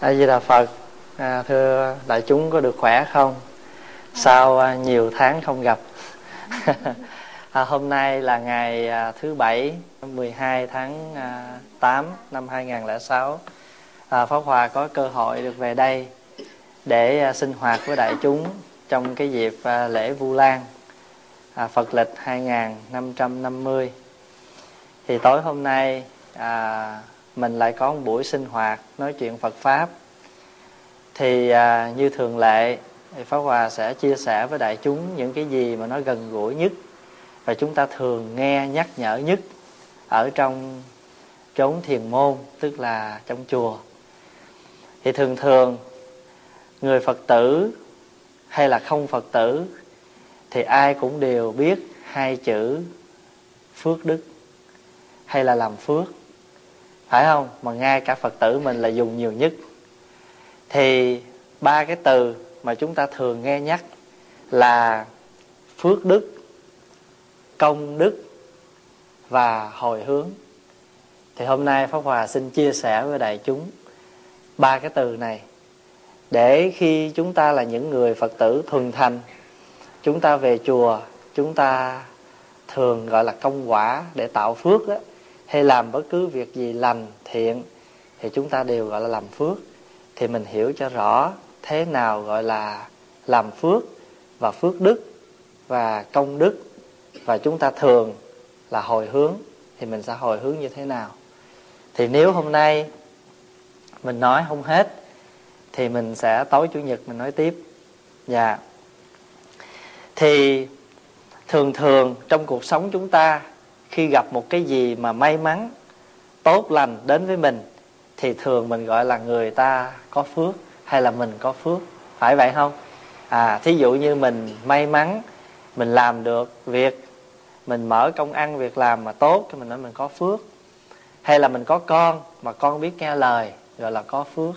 a di đà phật à, thưa đại chúng có được khỏe không? Sau à, nhiều tháng không gặp. À, hôm nay là ngày à, thứ bảy 12 tháng à, 8 năm 2006 à, Pháp Hòa có cơ hội được về đây để à, sinh hoạt với đại chúng trong cái dịp à, lễ Vu Lan à, Phật lịch 2550 thì tối hôm nay à, mình lại có một buổi sinh hoạt nói chuyện Phật pháp. Thì à, như thường lệ thì Pháp Hòa sẽ chia sẻ với đại chúng những cái gì mà nó gần gũi nhất và chúng ta thường nghe nhắc nhở nhất ở trong chốn thiền môn tức là trong chùa. Thì thường thường người Phật tử hay là không Phật tử thì ai cũng đều biết hai chữ phước đức hay là làm phước phải không? Mà ngay cả phật tử mình là dùng nhiều nhất. Thì ba cái từ mà chúng ta thường nghe nhắc là phước đức, công đức và hồi hướng. Thì hôm nay pháp hòa xin chia sẻ với đại chúng ba cái từ này. Để khi chúng ta là những người phật tử thuần thành, chúng ta về chùa, chúng ta thường gọi là công quả để tạo phước đó hay làm bất cứ việc gì lành, thiện, thì chúng ta đều gọi là làm phước. Thì mình hiểu cho rõ thế nào gọi là làm phước và phước đức và công đức. Và chúng ta thường là hồi hướng, thì mình sẽ hồi hướng như thế nào? Thì nếu hôm nay mình nói không hết, thì mình sẽ tối chủ nhật mình nói tiếp. Dạ. Thì thường thường trong cuộc sống chúng ta khi gặp một cái gì mà may mắn, tốt lành đến với mình, thì thường mình gọi là người ta có phước hay là mình có phước. Phải vậy không? À thí dụ như mình may mắn, mình làm được việc, mình mở công ăn việc làm mà tốt thì mình nói mình có phước. Hay là mình có con mà con biết nghe lời, gọi là có phước.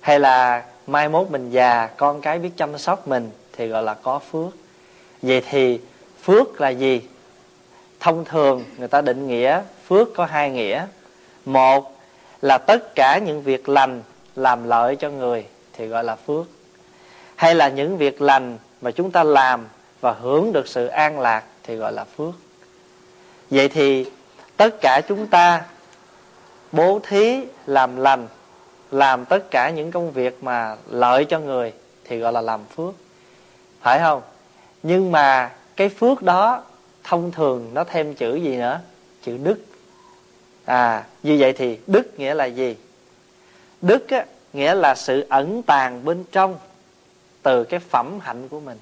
Hay là mai mốt mình già, con cái biết chăm sóc mình, thì gọi là có phước. Vậy thì phước là gì? Thông thường người ta định nghĩa, phước có hai nghĩa. Một là tất cả những việc lành làm lợi cho người thì gọi là phước. Hay là những việc lành mà chúng ta làm và hưởng được sự an lạc thì gọi là phước. Vậy thì tất cả chúng ta bố thí làm lành, làm tất cả những công việc mà lợi cho người thì gọi là làm phước. Phải không? Nhưng mà cái phước đó thông thường nó thêm chữ gì nữa? Chữ đức. À như vậy thì đức nghĩa là gì? Đức á, nghĩa là sự ẩn tàng bên trong từ cái phẩm hạnh của mình.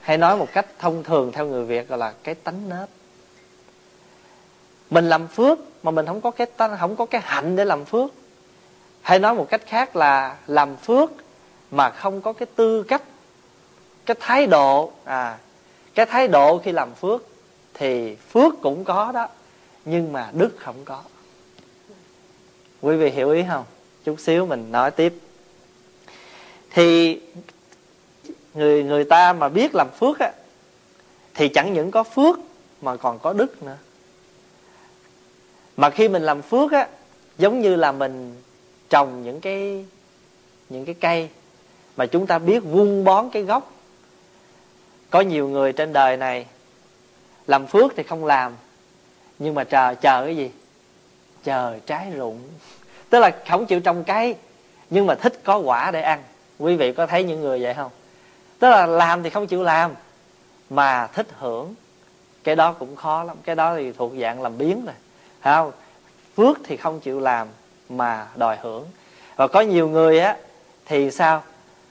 Hay nói một cách thông thường theo người việt gọi là cái tánh nết. Mình làm phước mà mình không có cái tánh không có cái hạnh để làm phước. Hay nói một cách khác là làm phước mà không có cái tư cách cái thái độ à cái thái độ khi làm phước thì phước cũng có đó, nhưng mà đức không có. Quý vị hiểu ý không? Chút xíu mình nói tiếp. Thì người người ta mà biết làm phước á, thì chẳng những có phước mà còn có đức nữa. Mà khi mình làm phước á, giống như là mình trồng những cái những cái cây mà chúng ta biết vun bón cái gốc có nhiều người trên đời này làm phước thì không làm, nhưng mà chờ chờ cái gì? Chờ trái rụng tức là không chịu trồng cây, nhưng mà thích có quả để ăn. Quý vị có thấy những người vậy không? Tức là làm thì không chịu làm, mà thích hưởng. Cái đó cũng khó lắm. Cái đó thì thuộc dạng làm biến rồi phải không? Phước thì không chịu làm, mà đòi hưởng. Và có nhiều người á, thì sao?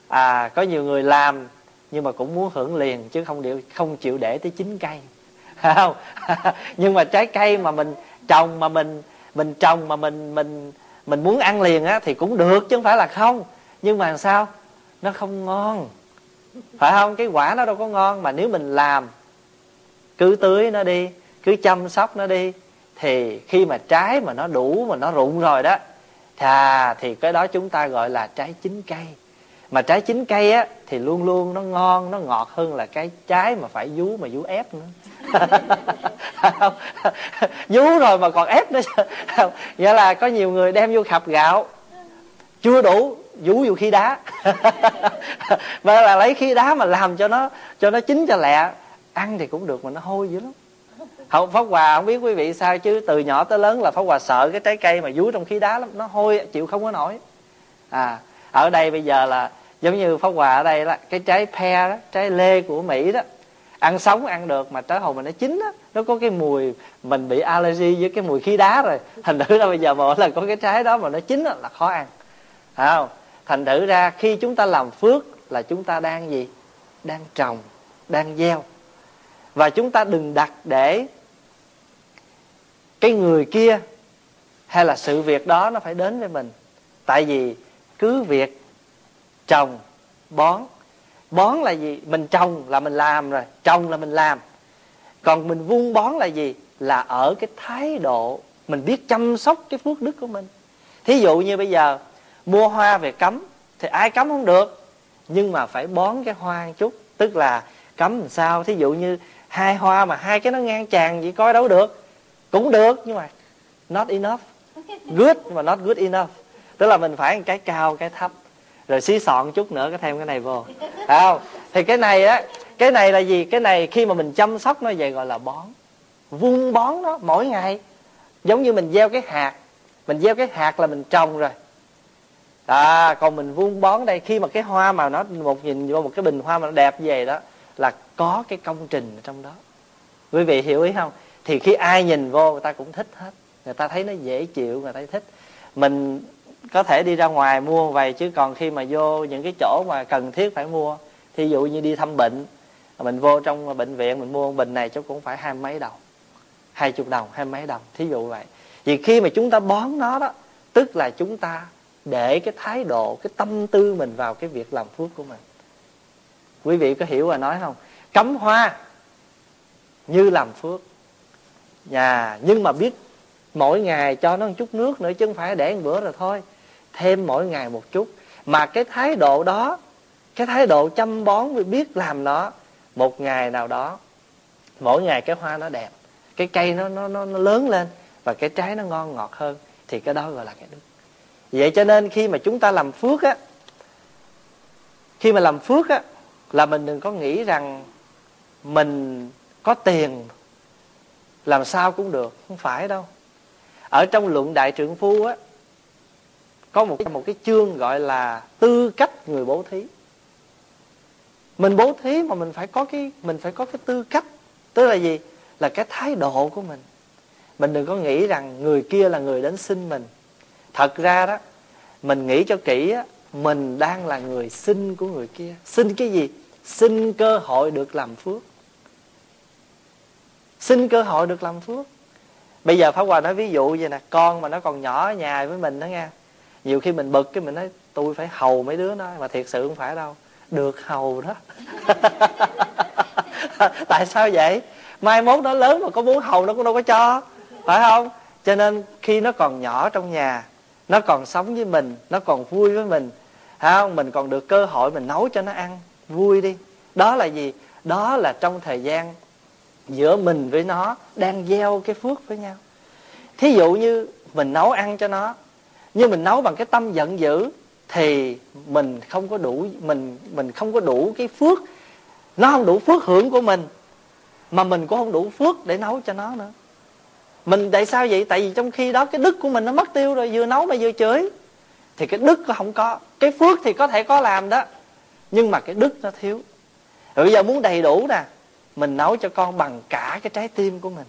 À có nhiều người làm nhưng mà cũng muốn hưởng liền, chứ không điều, không chịu để tới chín cây. Không? Nhưng mà trái cây mà mình trồng, mà mình mình trồng, mà mình mình mình muốn ăn liền á, thì cũng được, chứ không phải là không. Nhưng mà sao? Nó không ngon. Phải không? Cái quả nó đâu có ngon, mà nếu mình làm, cứ tưới nó đi, cứ chăm sóc nó đi, thì khi mà trái mà nó đủ, mà nó rụng rồi đó, thà thì cái đó chúng ta gọi là trái chín cây mà trái chín cây á, thì luôn luôn nó ngon, nó ngọt hơn là cái trái mà phải vú, mà vú ép nữa. Vú rồi mà còn ép nữa nghĩa là có nhiều người đem vô khập gạo, chưa đủ vũ vô khí đá. Và là lấy khí đá mà làm cho nó cho nó chín cho lẹ. Ăn thì cũng được mà nó hôi dữ lắm. Không, pháp hòa không biết quý vị sao chứ, từ nhỏ tới lớn là pháp hòa sợ cái trái cây mà vú trong khí đá lắm, nó hôi, chịu không có nổi. À ở đây bây giờ là giống như pháp hòa ở đây là cái trái pe đó trái lê của mỹ đó ăn sống ăn được mà trái hồi mà nó chín đó, nó có cái mùi mình bị allergy với cái mùi khí đá rồi. Thành thử ra bây giờ mỗi lần có cái trái đó mà nó chín là khó ăn. Phải không? Thành thử ra khi chúng ta làm phước là chúng ta đang gì? Đang trồng đang gieo. Và chúng ta đừng đặt để cái người kia hay là sự việc đó nó phải đến với mình. Tại vì cứ việc trồng, bón. Bón là gì? Mình trồng là mình làm rồi. Trồng là mình làm. Còn mình vun bón là gì? Là ở cái thái độ, mình biết chăm sóc cái phước đức của mình. Thí dụ như bây giờ, mua hoa về cấm, thì ai cấm không được. Nhưng mà phải bón cái hoa một chút. Tức là cấm làm sao? Thí dụ như hai hoa mà hai cái nó ngang tràn vậy coi đâu được. Cũng được, nhưng mà not enough. Good, nhưng mà not good enough. Tức là mình phải cái cao cái thấp rồi xí sọn chút nữa cái thêm cái này vô. Phải không? Thì cái này á, cái này là gì? Cái này khi mà mình chăm sóc nó vậy gọi là bón. Vun bón nó mỗi ngày. Giống như mình gieo cái hạt. Mình gieo cái hạt là mình trồng rồi. À còn mình vun bón đây, khi mà cái hoa mà nó một nhìn vô một cái bình hoa mà nó đẹp về đó, là có cái công trình ở trong đó. Quý vị hiểu ý không? Thì khi ai nhìn vô, người ta cũng thích hết. Người ta thấy nó dễ chịu, người ta thích. Mình có thể đi ra ngoài mua vậy chứ còn khi mà vô những cái chỗ mà cần thiết phải mua, thí dụ như đi thăm bệnh, mình vô trong bệnh viện mình mua bình này chắc cũng phải hai mấy đồng, hai chục đồng, hai mấy đồng, thí dụ vậy. Vì khi mà chúng ta bón nó đó, tức là chúng ta để cái thái độ, cái tâm tư mình vào cái việc làm phước của mình. Quý vị có hiểu và nói không? Cắm hoa như làm phước. Nhà, nhưng mà biết mỗi ngày cho nó một chút nước nữa, chứ không phải để một bữa rồi thôi thêm mỗi ngày một chút. Mà cái thái độ đó cái thái độ chăm bón biết làm nó một ngày nào đó mỗi ngày cái hoa nó đẹp cái cây nó nó nó, nó lớn lên và cái trái nó ngon ngọt hơn thì cái đó gọi là cái đức. Vậy cho nên khi mà chúng ta làm phước á khi mà làm phước á là mình đừng có nghĩ rằng mình có tiền làm sao cũng được không phải đâu. Ở trong luận đại trượng phu á có một một cái chương gọi là tư cách người bố thí. Mình bố thí mà mình phải có cái, mình phải có cái tư cách. Tức là gì? Là cái thái độ của mình. Mình đừng có nghĩ rằng người kia là người đến xin mình. Thật ra đó, mình nghĩ cho kỹ á, mình đang là người xin của người kia. Xin cái gì? Xin cơ hội được làm phước. Xin cơ hội được làm phước. Bây giờ pháp hòa nói ví dụ vậy nè, con mà nó còn nhỏ ở nhà với mình đó nghe nhiều khi mình bực cái mình nói, tôi phải hầu mấy đứa nó, mà thiệt sự không phải đâu. Được hầu đó. Tại sao vậy? Mai mốt nó lớn mà có muốn hầu nó cũng đâu có cho. Phải không? Cho nên khi nó còn nhỏ trong nhà, nó còn sống với mình, nó còn vui với mình, phải không? Mình còn được cơ hội mình nấu cho nó ăn, vui đi. Đó là gì? Đó là trong thời gian giữa mình với nó đang gieo cái phước với nhau. Thí dụ như mình nấu ăn cho nó nhưng mình nấu bằng cái tâm giận dữ thì mình không có đủ, mình mình không có đủ cái phước. Nó không đủ phước hưởng của mình, mà mình cũng không đủ phước để nấu cho nó nữa. Mình tại sao vậy? Tại vì trong khi đó cái đức của mình nó mất tiêu rồi, vừa nấu mà vừa chửi. Thì cái đức nó không có, cái phước thì có thể có làm đó, nhưng mà cái đức nó thiếu. Rồi bây giờ muốn đầy đủ nè, mình nấu cho con bằng cả cái trái tim của mình.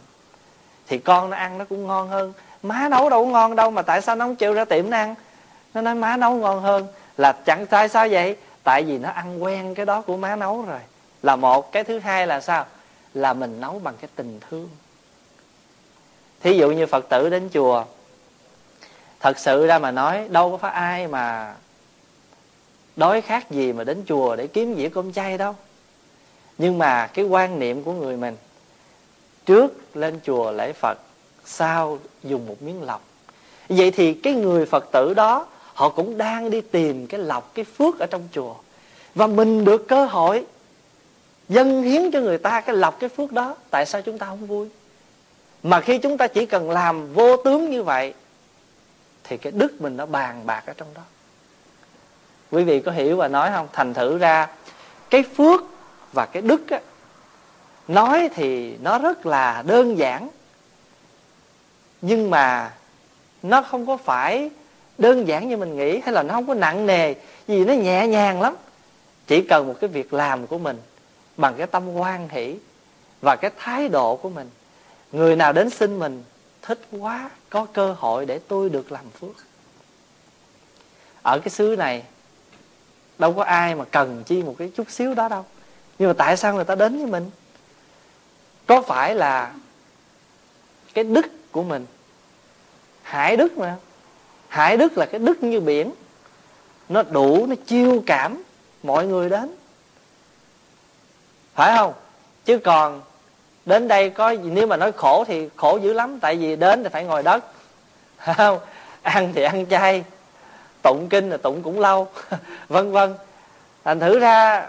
Thì con nó ăn nó cũng ngon hơn má nấu đâu có ngon đâu mà tại sao nó không chịu ra tiệm nó ăn? Nó nói, má nấu ngon hơn. Là chẳng tại sao vậy? Tại vì nó ăn quen cái đó của má nấu rồi. Là một. Cái thứ hai là sao? Là mình nấu bằng cái tình thương. Thí dụ như phật tử đến chùa, thật sự ra mà nói, đâu có phải ai mà đói khát gì mà đến chùa để kiếm dĩa cơm chay đâu. Nhưng mà cái quan niệm của người mình, trước lên chùa lễ phật sao dùng một miếng lọc? Vậy thì cái người phật tử đó họ cũng đang đi tìm cái lọc cái phước ở trong chùa. Và mình được cơ hội dâng hiến cho người ta cái lọc cái phước đó. Tại sao chúng ta không vui? Mà khi chúng ta chỉ cần làm vô tướng như vậy thì cái đức mình nó bàn bạc ở trong đó. Quý vị có hiểu và nói không? Thành thử ra cái phước và cái đức á, nói thì nó rất là đơn giản nhưng mà nó không có phải đơn giản như mình nghĩ, hay là nó không có nặng nề, vì nó nhẹ nhàng lắm. Chỉ cần một cái việc làm của mình bằng cái tâm hoan hỷ và cái thái độ của mình. Người nào đến xin mình thích quá, có cơ hội để tôi được làm phước. Ở cái xứ này, đâu có ai mà cần chi một cái chút xíu đó đâu. Nhưng mà tại sao người ta đến với mình? Có phải là cái đức của mình hải đức mà. Hải đức là cái đức như biển. Nó đủ, nó chiêu cảm mọi người đến. Phải không? Chứ còn đến đây có, nếu mà nói khổ thì khổ dữ lắm, tại vì đến thì phải ngồi đất. Không? Ăn thì ăn chay. Tụng kinh là tụng cũng lâu. Vân vân. Thành thử ra,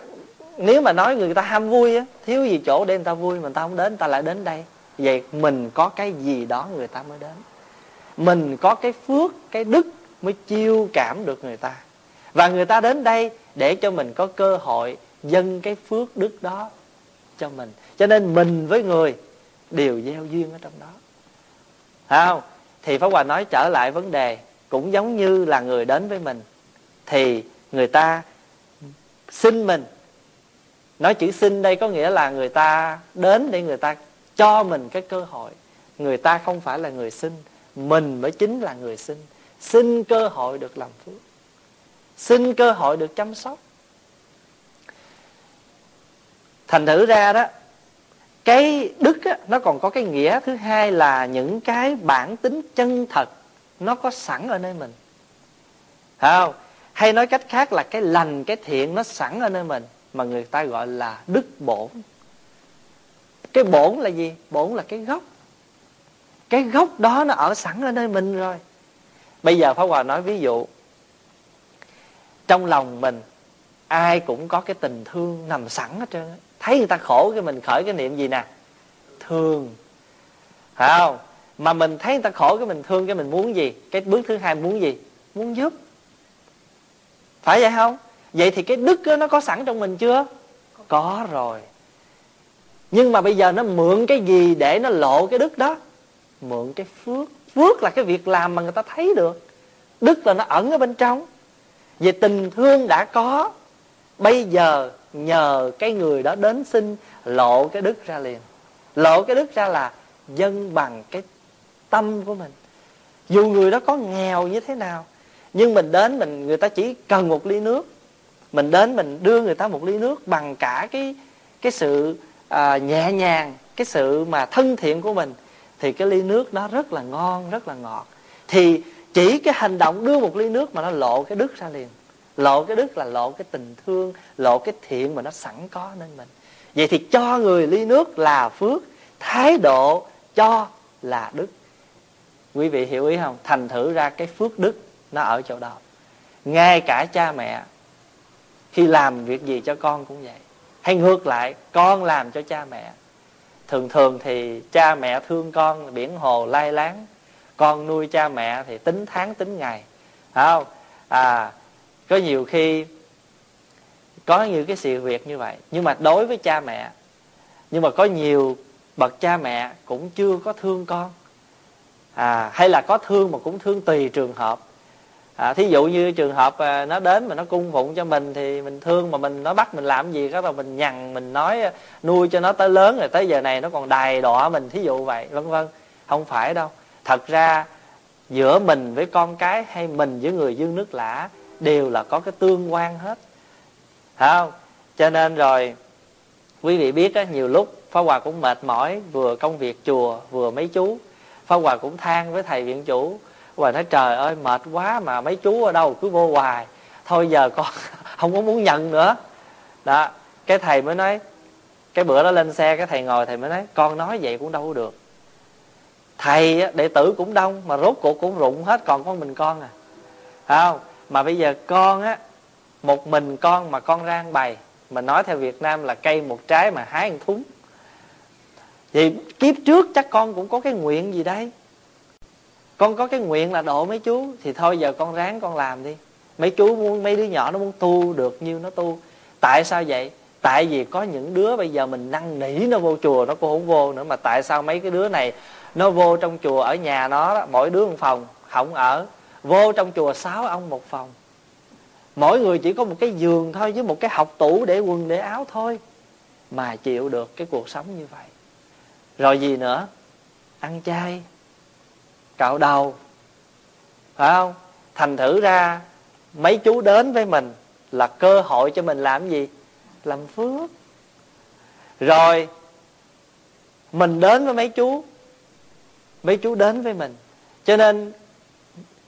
nếu mà nói người ta ham vui á, thiếu gì chỗ để người ta vui mà người ta không đến, người ta lại đến đây. Vậy mình có cái gì đó người ta mới đến mình có cái phước, cái đức mới chiêu cảm được người ta. Và người ta đến đây để cho mình có cơ hội dâng cái phước đức đó cho mình. Cho nên mình với người đều gieo duyên ở trong đó. Thấy không? Thì pháp hòa nói trở lại vấn đề, cũng giống như là người đến với mình, thì người ta xin mình. Nói chữ xin đây có nghĩa là người ta đến để người ta cho mình cái cơ hội. Người ta không phải là người xin mình mới chính là người xin xin cơ hội được làm phước. Xin cơ hội được chăm sóc. Thành thử ra đó cái đức á, nó còn có cái nghĩa thứ hai là những cái bản tính chân thật nó có sẵn ở nơi mình. Không? Hay nói cách khác là cái lành cái thiện nó sẵn ở nơi mình mà người ta gọi là đức bổn. Cái bổn là gì? Bổn là cái gốc cái gốc đó nó ở sẵn ở nơi mình rồi. Bây giờ pháp hòa nói ví dụ trong lòng mình ai cũng có cái tình thương nằm sẵn hết trơn thấy người ta khổ cái mình khởi cái niệm gì nè? Thương. Phải không? Mà mình thấy người ta khổ cái mình thương cái mình muốn gì? Cái bước thứ hai muốn gì? Muốn giúp. Phải vậy không? Vậy thì cái đức đó, nó có sẵn trong mình chưa? Có rồi. Nhưng mà bây giờ nó mượn cái gì để nó lộ cái đức đó? Mượn cái phước phước là cái việc làm mà người ta thấy được. Đức là nó ẩn ở bên trong. Về tình thương đã có bây giờ nhờ cái người đó đến xin lộ cái đức ra liền. Lộ cái đức ra là dân bằng cái tâm của mình. Dù người đó có nghèo như thế nào nhưng mình đến mình người ta chỉ cần một ly nước. Mình đến mình đưa người ta một ly nước bằng cả cái cái sự à, nhẹ nhàng cái sự mà thân thiện của mình thì cái ly nước nó rất là ngon, rất là ngọt. Thì chỉ cái hành động đưa một ly nước mà nó lộ cái đức ra liền. Lộ cái đức là lộ cái tình thương, lộ cái thiện mà nó sẵn có nên mình. Vậy thì cho người ly nước là phước, thái độ cho là đức. Quý vị hiểu ý không? Thành thử ra cái phước đức nó ở chỗ đó. Ngay cả cha mẹ, khi làm việc gì cho con cũng vậy. Hay ngược lại, con làm cho cha mẹ thường thường thì cha mẹ thương con, biển hồ lai láng. Con nuôi cha mẹ thì tính tháng, tính ngày. Phải không? À có nhiều khi có nhiều cái sự việc như vậy. Nhưng mà đối với cha mẹ, nhưng mà có nhiều bậc cha mẹ cũng chưa có thương con. À hay là có thương mà cũng thương tùy trường hợp à, thí dụ như trường hợp à, nó đến mà nó cung phụng cho mình thì mình thương mà mình nó bắt mình làm gì đó là mình nhằn mình nói à, nuôi cho nó tới lớn rồi tới giờ này nó còn đài đọa mình thí dụ vậy vân vân. Không phải đâu. Thật ra giữa mình với con cái hay mình với người dương nước lã đều là có cái tương quan hết. Phải không? Cho nên rồi quý vị biết á, nhiều lúc Pháp Hòa cũng mệt mỏi vừa công việc chùa vừa mấy chú. Pháp Hòa cũng than với thầy viện chủ và nói, trời ơi, mệt quá mà mấy chú ở đâu cứ vô hoài. Thôi giờ con không có muốn nhận nữa. Đó, Cái thầy mới nói, Cái bữa đó lên xe, cái thầy ngồi, thầy mới nói, Con nói vậy cũng đâu có được. Thầy đệ tử cũng đông Mà rốt cuộc cũng rụng hết, còn có mình con à. Không? Mà bây giờ con á, Một mình con mà con rang bày, Mà nói theo Việt Nam là cây một trái mà hái một thúng. Thì kiếp trước chắc con cũng có cái nguyện gì đấy con có cái nguyện là độ mấy chú thì thôi giờ con ráng con làm đi. Mấy chú muốn mấy đứa nhỏ nó muốn tu được như nó tu. Tại sao vậy? Tại vì có những đứa bây giờ mình năn nỉ nó vô chùa nó cũng không vô nữa mà tại sao mấy cái đứa này nó vô trong chùa ở nhà nó đó, mỗi đứa một phòng không ở. Vô trong chùa sáu ông một phòng. Mỗi người chỉ có một cái giường thôi với một cái học tủ để quần để áo thôi mà chịu được cái cuộc sống như vậy. Rồi gì nữa? Ăn chay cạo đầu. Phải không? Thành thử ra, mấy chú đến với mình là cơ hội cho mình làm gì? Làm phước. Rồi, mình đến với mấy chú. Mấy chú đến với mình. Cho nên,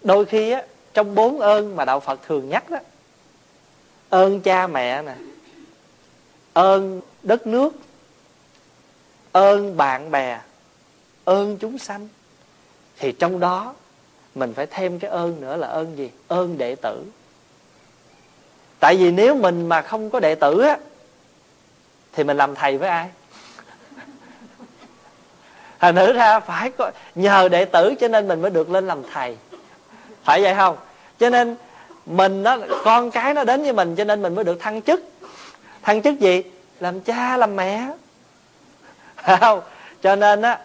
đôi khi á, trong bốn ơn mà đạo phật thường nhắc đó, ơn cha mẹ nè, ơn đất nước, ơn bạn bè, ơn chúng sanh thì trong đó, mình phải thêm cái ơn nữa là ơn gì? Ơn đệ tử. Tại vì nếu mình mà không có đệ tử á, thì mình làm thầy với ai? Thành thử ra phải có, nhờ đệ tử cho nên mình mới được lên làm thầy. Phải vậy không? Cho nên mình nó, con cái nó đến với mình cho nên mình mới được thăng chức. Thăng chức gì? Làm cha, làm mẹ. Phải không? Cho nên á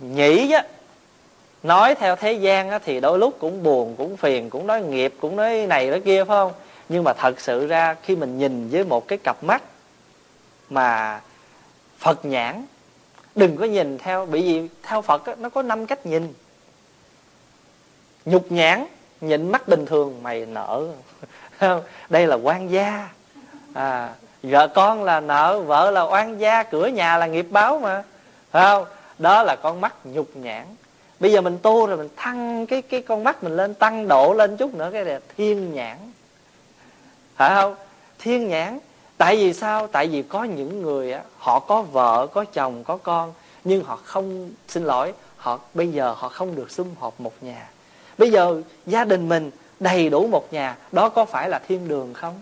nhĩ á nói theo thế gian á, thì đôi lúc cũng buồn cũng phiền cũng nói nghiệp cũng nói này nói kia phải không? Nhưng mà thật sự ra khi mình nhìn với một cái cặp mắt mà phật nhãn đừng có nhìn theo bởi vì theo phật á, nó có năm cách nhìn. Nhục nhãn nhìn mắt bình thường mày nợ. Đây là quan gia. À, vợ con là nợ vợ là oan gia cửa nhà là nghiệp báo mà. Phải không? Đó là con mắt nhục nhãn. Bây giờ mình tu rồi mình thăng cái cái con mắt mình lên, tăng độ lên chút nữa, cái là thiên nhãn. Phải không? Thiên nhãn. Tại vì sao? Tại vì có những người á, họ có vợ, có chồng, có con, nhưng họ không, xin lỗi, họ, bây giờ họ không được sum họp một nhà. Bây giờ gia đình mình đầy đủ một nhà, đó có phải là thiên đường không?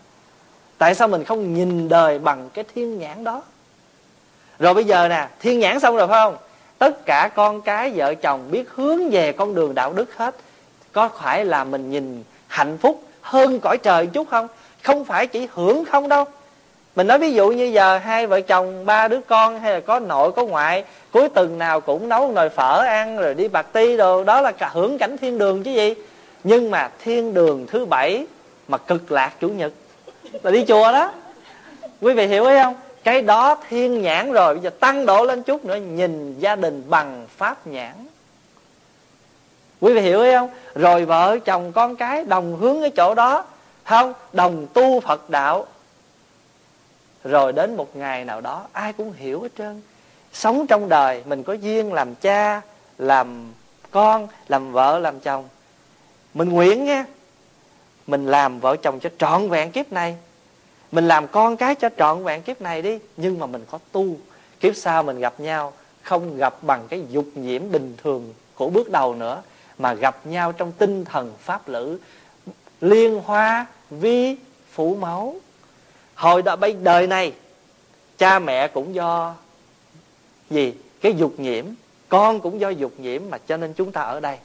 Tại sao mình không nhìn đời bằng cái thiên nhãn đó? Rồi bây giờ nè, thiên nhãn xong rồi phải không? Tất cả con cái, vợ chồng biết hướng về con đường đạo đức hết. Có phải là mình nhìn hạnh phúc hơn cõi trời chút không? Không phải chỉ hưởng không đâu. Mình nói ví dụ như giờ hai vợ chồng, ba đứa con, hay là có nội, có ngoại, cuối tuần nào cũng nấu nồi phở ăn, rồi đi bạc ti đồ, đó là cả hưởng cảnh thiên đường chứ gì. Nhưng mà thiên đường thứ bảy mà cực lạc chủ nhật. Là đi chùa đó. Quý vị hiểu ý không? Cái đó thiên nhãn rồi, bây giờ tăng độ lên chút nữa, nhìn gia đình bằng pháp nhãn. Quý vị hiểu không? Rồi vợ chồng con cái đồng hướng cái chỗ đó, không? Đồng tu phật đạo. Rồi đến một ngày nào đó, ai cũng hiểu hết trơn. Sống trong đời, mình có duyên làm cha, làm con, làm vợ, làm chồng. Mình nguyện nghe mình làm vợ chồng cho trọn vẹn kiếp này mình làm con cái cho trọn vẹn kiếp này đi, nhưng mà mình có tu. Kiếp sau mình gặp nhau, không gặp bằng cái dục nhiễm bình thường của bước đầu nữa, mà gặp nhau trong tinh thần pháp lữ. Liên hoa, vi, phủ máu. Hồi đó bây, đời này, cha mẹ cũng do gì? Cái dục nhiễm. Con cũng do dục nhiễm mà cho nên chúng ta ở đây.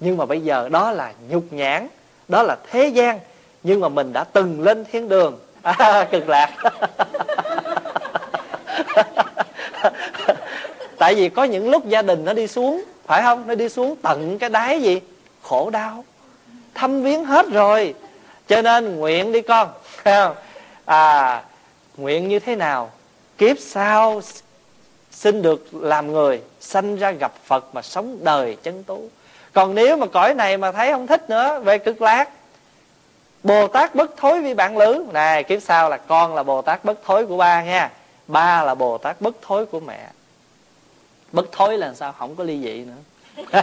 Nhưng mà bây giờ đó là nhục nhãn, đó là thế gian. Nhưng mà mình đã từng lên thiên đường à, cực lạc. Tại vì có những lúc gia đình nó đi xuống phải không? Nó đi xuống tận cái đáy gì? Khổ đau. Thâm viếng hết rồi. Cho nên nguyện đi con. À nguyện như thế nào? Kiếp sau xin được làm người sanh ra gặp phật mà sống đời chân tú. Còn nếu mà cõi này mà thấy không thích nữa về cực lạc bồ tát bất thối vì bạn lữ. Này kiếp sau là con là bồ tát bất thối của ba nha. Ba là bồ tát bất thối của mẹ. Bất thối là sao? Không có ly dị nữa.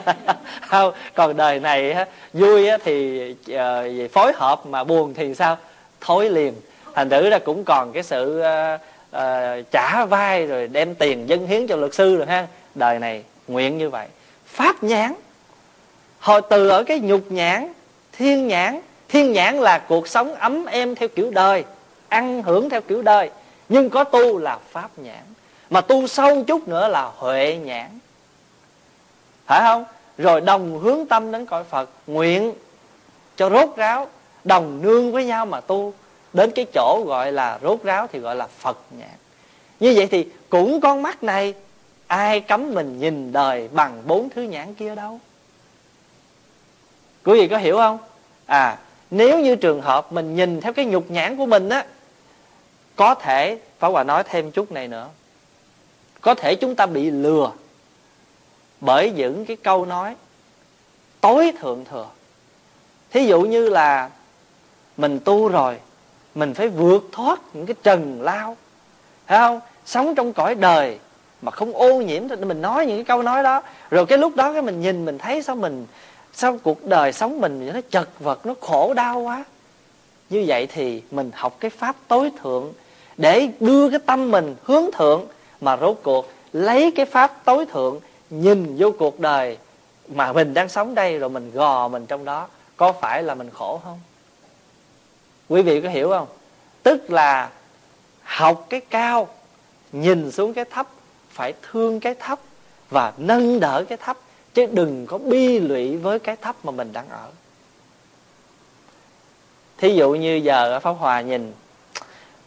Không còn đời này vui thì ờ, phối hợp mà buồn thì sao? Thối liền. Thành thử là cũng còn cái sự uh, uh, trả vai rồi đem tiền dân hiến cho luật sư rồi ha. Đời này nguyện như vậy. Pháp nhãn. Hồi từ ở cái nhục nhãn thiên nhãn thiên nhãn là cuộc sống ấm êm theo kiểu đời, ăn hưởng theo kiểu đời. Nhưng có tu là pháp nhãn, mà tu sâu chút nữa là huệ nhãn. Phải không? Rồi đồng hướng tâm đến cõi phật, nguyện cho rốt ráo, đồng nương với nhau mà tu. Đến cái chỗ gọi là rốt ráo thì gọi là phật nhãn. Như vậy thì cũng con mắt này, ai cấm mình nhìn đời bằng bốn thứ nhãn kia đâu? Quý vị có hiểu không? À nếu như trường hợp mình nhìn theo cái nhục nhãn của mình á, có thể, Pháp Hòa nói thêm chút này nữa. Có thể chúng ta bị lừa bởi những cái câu nói tối thượng thừa. Thí dụ như là mình tu rồi, mình phải vượt thoát những cái trần lao phải không? Sống trong cõi đời mà không ô nhiễm thì mình nói những cái câu nói đó. Rồi cái lúc đó cái mình nhìn, mình thấy sao mình sao cuộc đời sống mình nó chật vật, nó khổ đau quá. Như vậy thì mình học cái pháp tối thượng để đưa cái tâm mình hướng thượng, mà rốt cuộc lấy cái pháp tối thượng, nhìn vô cuộc đời mà mình đang sống đây rồi mình gò mình trong đó, có phải là mình khổ không? Quý vị có hiểu không? Tức là học cái cao, nhìn xuống cái thấp, phải thương cái thấp và nâng đỡ cái thấp chứ đừng có bi lụy với cái thấp mà mình đang ở. Thí dụ như giờ ở pháp hòa nhìn,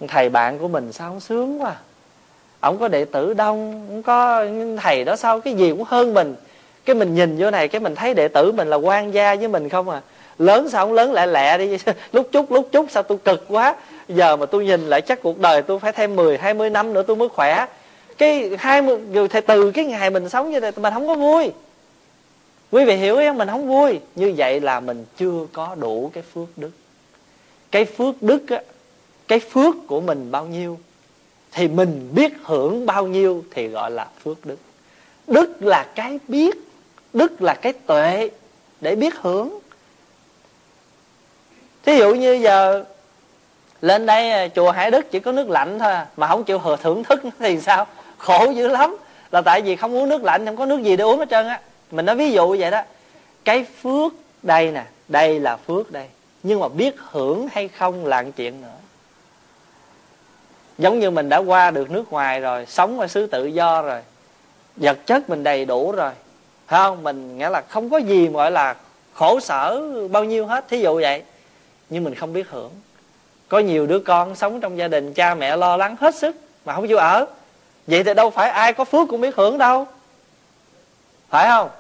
thầy bạn của mình sao sướng quá à. ông có đệ tử đông, ông có thầy đó sao, cái gì cũng hơn mình. Cái mình nhìn vô này, cái mình thấy đệ tử mình là quan gia với mình không à. Lớn sao không lớn, lẹ lẹ đi. Lúc chút lúc chút sao tôi cực quá. Giờ mà tôi nhìn lại chắc cuộc đời tôi phải thêm 10 20 năm nữa tôi mới khỏe. Cái hai mươi từ cái ngày mình sống như thế, mình không có vui quý vị hiểu không? Mình không vui. Như vậy là mình chưa có đủ cái phước đức. Cái phước đức á, cái phước của mình bao nhiêu, thì mình biết hưởng bao nhiêu thì gọi là phước đức. Đức là cái biết, đức là cái tuệ để biết hưởng. Thí dụ như giờ, lên đây à, chùa hải đức chỉ có nước lạnh thôi à, mà không chịu thưởng thức thì sao? Khổ dữ lắm. Là tại vì không uống nước lạnh, không có nước gì để uống hết trơn á mình nói ví dụ vậy đó, cái phước đây nè, đây là phước đây, nhưng mà biết hưởng hay không là chuyện nữa. Giống như mình đã qua được nước ngoài rồi, sống ở xứ tự do rồi, vật chất mình đầy đủ rồi, phải không? Mình nghĩa là không có gì gọi là khổ sở bao nhiêu hết, thí dụ vậy. Nhưng mình không biết hưởng. Có nhiều đứa con sống trong gia đình, cha mẹ lo lắng hết sức mà không chịu ở. Vậy thì đâu phải ai có phước cũng biết hưởng đâu phải không?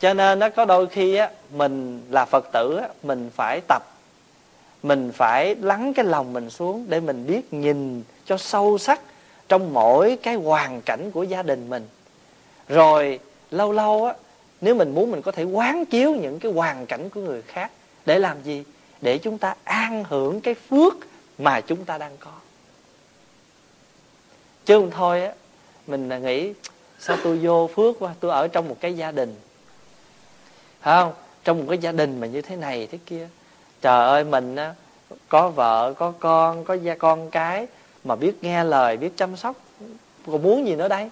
Cho nên nó có đôi khi á, mình là phật tử á, mình phải tập, mình phải lắng cái lòng mình xuống để mình biết nhìn cho sâu sắc trong mỗi cái hoàn cảnh của gia đình mình. Rồi, lâu lâu á, nếu mình muốn mình có thể quán chiếu những cái hoàn cảnh của người khác, để làm gì? Để chúng ta an hưởng cái phước mà chúng ta đang có. Chứ không thôi á, mình nghĩ sao tôi vô phước quá? Tôi ở trong một cái gia đình. Phải không? Trong một cái gia đình mà như thế này, thế kia. Trời ơi, mình á, có vợ, có con, có gia, con cái mà biết nghe lời, biết chăm sóc. Còn muốn gì nữa đây?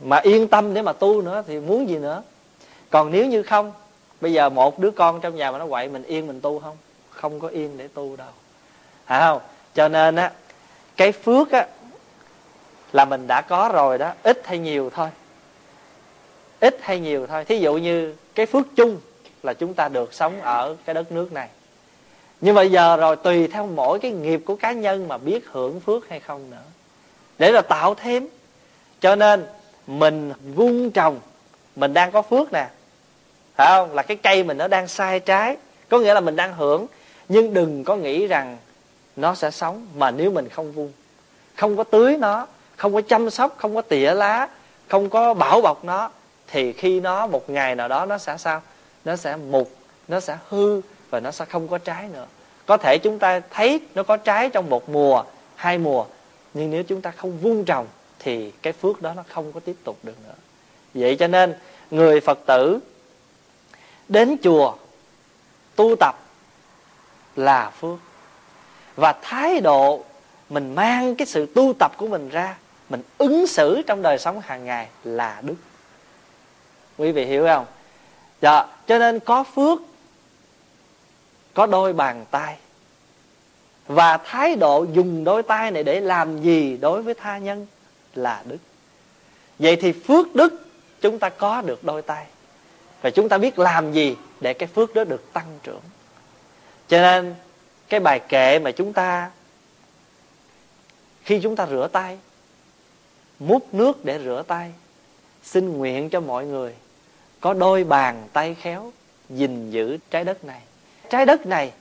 Mà yên tâm để mà tu nữa thì muốn gì nữa? Còn nếu như không, bây giờ một đứa con trong nhà mà nó quậy, mình yên mình tu không? Không có yên để tu đâu. Phải không? Cho nên á, cái phước á là mình đã có rồi đó, ít hay nhiều thôi. Ít hay nhiều thôi. Thí dụ như cái phước chung là chúng ta được sống ở cái đất nước này. Nhưng bây giờ rồi tùy theo mỗi cái nghiệp của cá nhân mà biết hưởng phước hay không nữa. Để là tạo thêm. Cho nên mình vun trồng, mình đang có phước nè. Phải không? Là cái cây mình nó đang sai trái. Có nghĩa là mình đang hưởng. Nhưng đừng có nghĩ rằng nó sẽ sống mà nếu mình không vun không có tưới nó không có chăm sóc, không có tỉa lá, không có bảo bọc nó, thì khi nó một ngày nào đó nó sẽ sao? Nó sẽ mục, nó sẽ hư và nó sẽ không có trái nữa. Có thể chúng ta thấy nó có trái trong một mùa, hai mùa, nhưng nếu chúng ta không vun trồng thì cái phước đó nó không có tiếp tục được nữa. Vậy cho nên, người phật tử đến chùa tu tập là phước. Và thái độ mình mang cái sự tu tập của mình ra mình ứng xử trong đời sống hàng ngày là đức. Quý vị hiểu không? Dạ cho nên có phước, có đôi bàn tay. Và thái độ dùng đôi tay này để làm gì đối với tha nhân là đức. Vậy thì phước đức chúng ta có được đôi tay. Và chúng ta biết làm gì để cái phước đó được tăng trưởng. Cho nên, cái bài kệ mà chúng ta, khi chúng ta rửa tay múc nước để rửa tay. Xin nguyện cho mọi người có đôi bàn tay khéo gìn giữ trái đất này. Trái đất này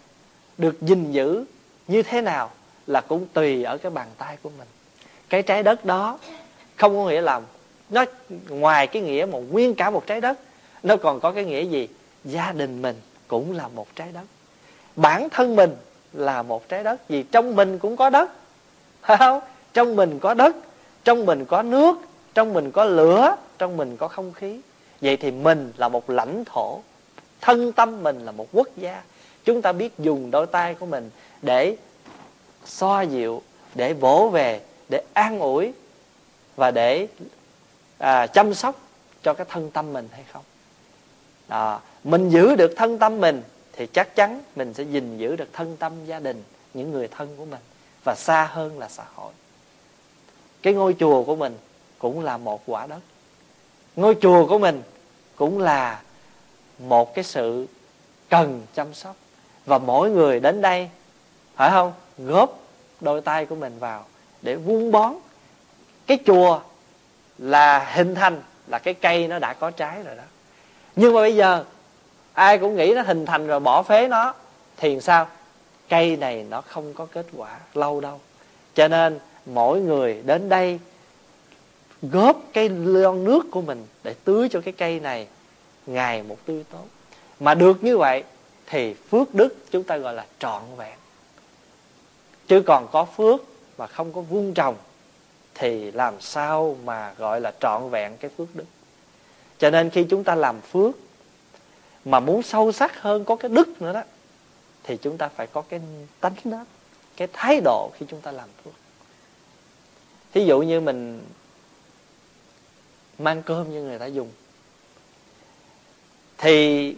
được gìn giữ như thế nào là cũng tùy ở cái bàn tay của mình. Cái trái đất đó không có nghĩa là nó ngoài cái nghĩa một nguyên cả một trái đất, nó còn có cái nghĩa gì? Gia đình mình cũng là một trái đất. Bản thân mình là một trái đất vì trong mình cũng có đất. Phải không? Trong mình có đất trong mình có nước trong mình có lửa trong mình có không khí. Vậy thì mình là một lãnh thổ. Thân tâm mình là một quốc gia. Chúng ta biết dùng đôi tay của mình để xoa dịu để vỗ về để an ủi và để à, chăm sóc cho cái thân tâm mình hay không. À, mình giữ được thân tâm mình thì chắc chắn mình sẽ gìn giữ được thân tâm gia đình những người thân của mình và xa hơn là xã hội cái ngôi chùa của mình cũng là một quả đất. Ngôi chùa của mình cũng là một cái sự cần chăm sóc. Và mỗi người đến đây, phải không? Góp đôi tay của mình vào để vuông bón. Cái chùa là hình thành, là cái cây nó đã có trái rồi đó. Nhưng mà bây giờ, ai cũng nghĩ nó hình thành rồi bỏ phế nó, thì sao? Cây này nó không có kết quả lâu đâu. Cho nên mỗi người đến đây góp cái lon nước của mình để tưới cho cái cây này ngày một tươi tốt. Mà được như vậy thì phước đức chúng ta gọi là trọn vẹn. Chứ còn có phước mà không có vuông trồng thì làm sao mà gọi là trọn vẹn cái phước đức? Cho nên khi chúng ta làm phước mà muốn sâu sắc hơn có cái đức nữa đó, thì chúng ta phải có cái tánh đó cái thái độ khi chúng ta làm phước thí dụ như mình mang cơm cho người ta dùng, thì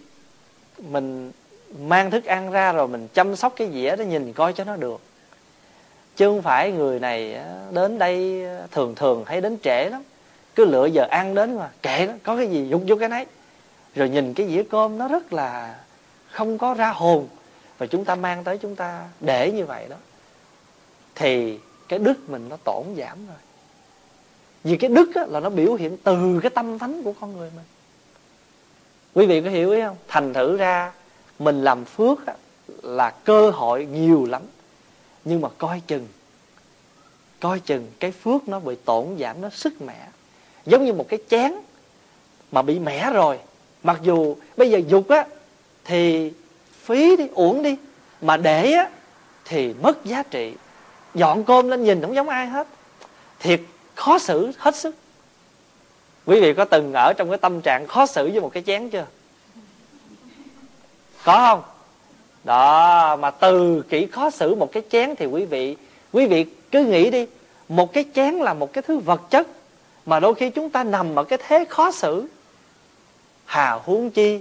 mình mang thức ăn ra rồi mình chăm sóc cái dĩa đó nhìn coi cho nó được. Chứ không phải người này đến đây thường thường hay đến trễ lắm. Cứ lựa giờ ăn đến mà kệ nó, có cái gì dục vô cái nấy. Rồi nhìn cái dĩa cơm nó rất là không có ra hồn. Và chúng ta mang tới chúng ta để như vậy đó. Thì cái đức mình nó tổn giảm rồi. Vì cái đức á, là nó biểu hiện từ cái tâm thánh của con người mình. Quý vị có hiểu ý không? Thành thử ra mình làm phước á, là cơ hội nhiều lắm. Nhưng mà coi chừng coi chừng cái phước nó bị tổn giảm nó sức mẻ. Giống như một cái chén mà bị mẻ rồi. Mặc dù bây giờ dục á thì phí đi uổng đi. Mà để á thì mất giá trị dọn cơm lên nhìn không giống ai hết. Thiệt khó xử hết sức. Quý vị có từng ở trong cái tâm trạng khó xử với một cái chén chưa? Có không? Đó, mà từ kỹ khó xử một cái chén thì quý vị quý vị cứ nghĩ đi, một cái chén là một cái thứ vật chất mà đôi khi chúng ta nằm ở cái thế khó xử. Hà huống chi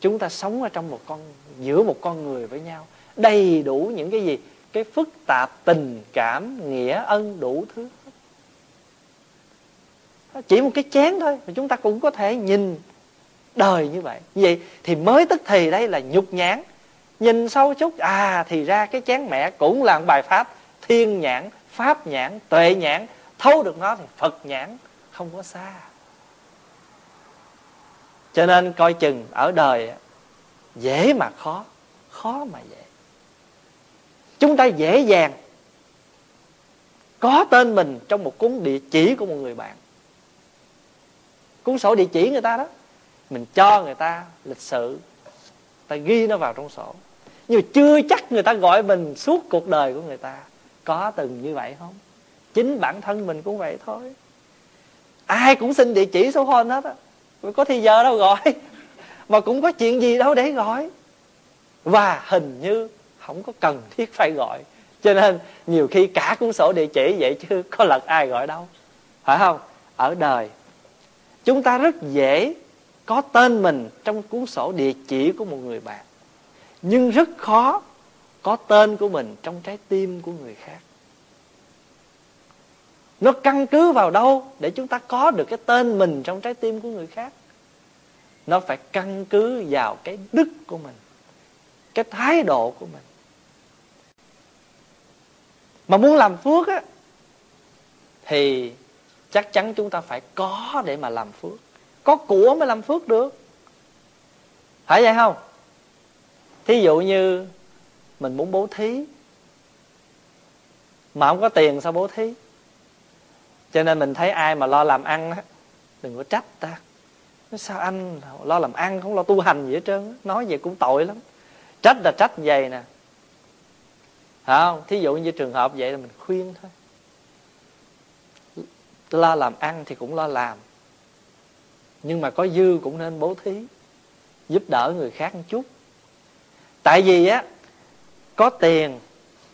chúng ta sống ở trong một con, giữa một con người với nhau, đầy đủ những cái gì cái phức tạp tình cảm, nghĩa ân đủ thứ chỉ một cái chén thôi mà chúng ta cũng có thể nhìn đời như vậy. Như vậy thì mới tức thì đây là nhục nhãn. Nhìn sâu chút à thì ra cái chén mẹ cũng là một bài pháp thiên nhãn, pháp nhãn, tuệ nhãn. Thấu được nó thì phật nhãn, không có xa. Cho nên coi chừng ở đời dễ mà khó khó mà dễ chúng ta dễ dàng có tên mình trong một cuốn địa chỉ của một người bạn. Cuốn sổ địa chỉ người ta đó, mình cho người ta lịch sự, ta ghi nó vào trong sổ. Nhưng mà chưa chắc người ta gọi mình suốt cuộc đời của người ta có từng như vậy không? Chính bản thân mình cũng vậy thôi. Ai cũng xin địa chỉ số hôn hết á. Có thì giờ đâu gọi, mà cũng có chuyện gì đâu để gọi. Và hình như không có cần thiết phải gọi. Cho nên nhiều khi cả cuốn sổ địa chỉ vậy chứ có lật ai gọi đâu. Phải không? Ở đời, chúng ta rất dễ có tên mình trong cuốn sổ địa chỉ của một người bạn. Nhưng rất khó có tên của mình trong trái tim của người khác. Nó căn cứ vào đâu để chúng ta có được cái tên mình trong trái tim của người khác? Nó phải căn cứ vào cái đức của mình, cái thái độ của mình mà muốn làm phước á, thì chắc chắn chúng ta phải có để mà làm phước. Có của mới làm phước được. Phải vậy không? Thí dụ như mình muốn bố thí, mà không có tiền sao bố thí? Cho nên mình thấy ai mà lo làm ăn á, đừng có trách ta. Nói sao anh lo làm ăn không lo tu hành gì hết trơn nói vậy cũng tội lắm. Trách là trách vậy nè không, thí dụ như trường hợp vậy là mình khuyên thôi. Lo làm ăn thì cũng lo làm. Nhưng mà có dư cũng nên bố thí, giúp đỡ người khác một chút. Tại vì á, có tiền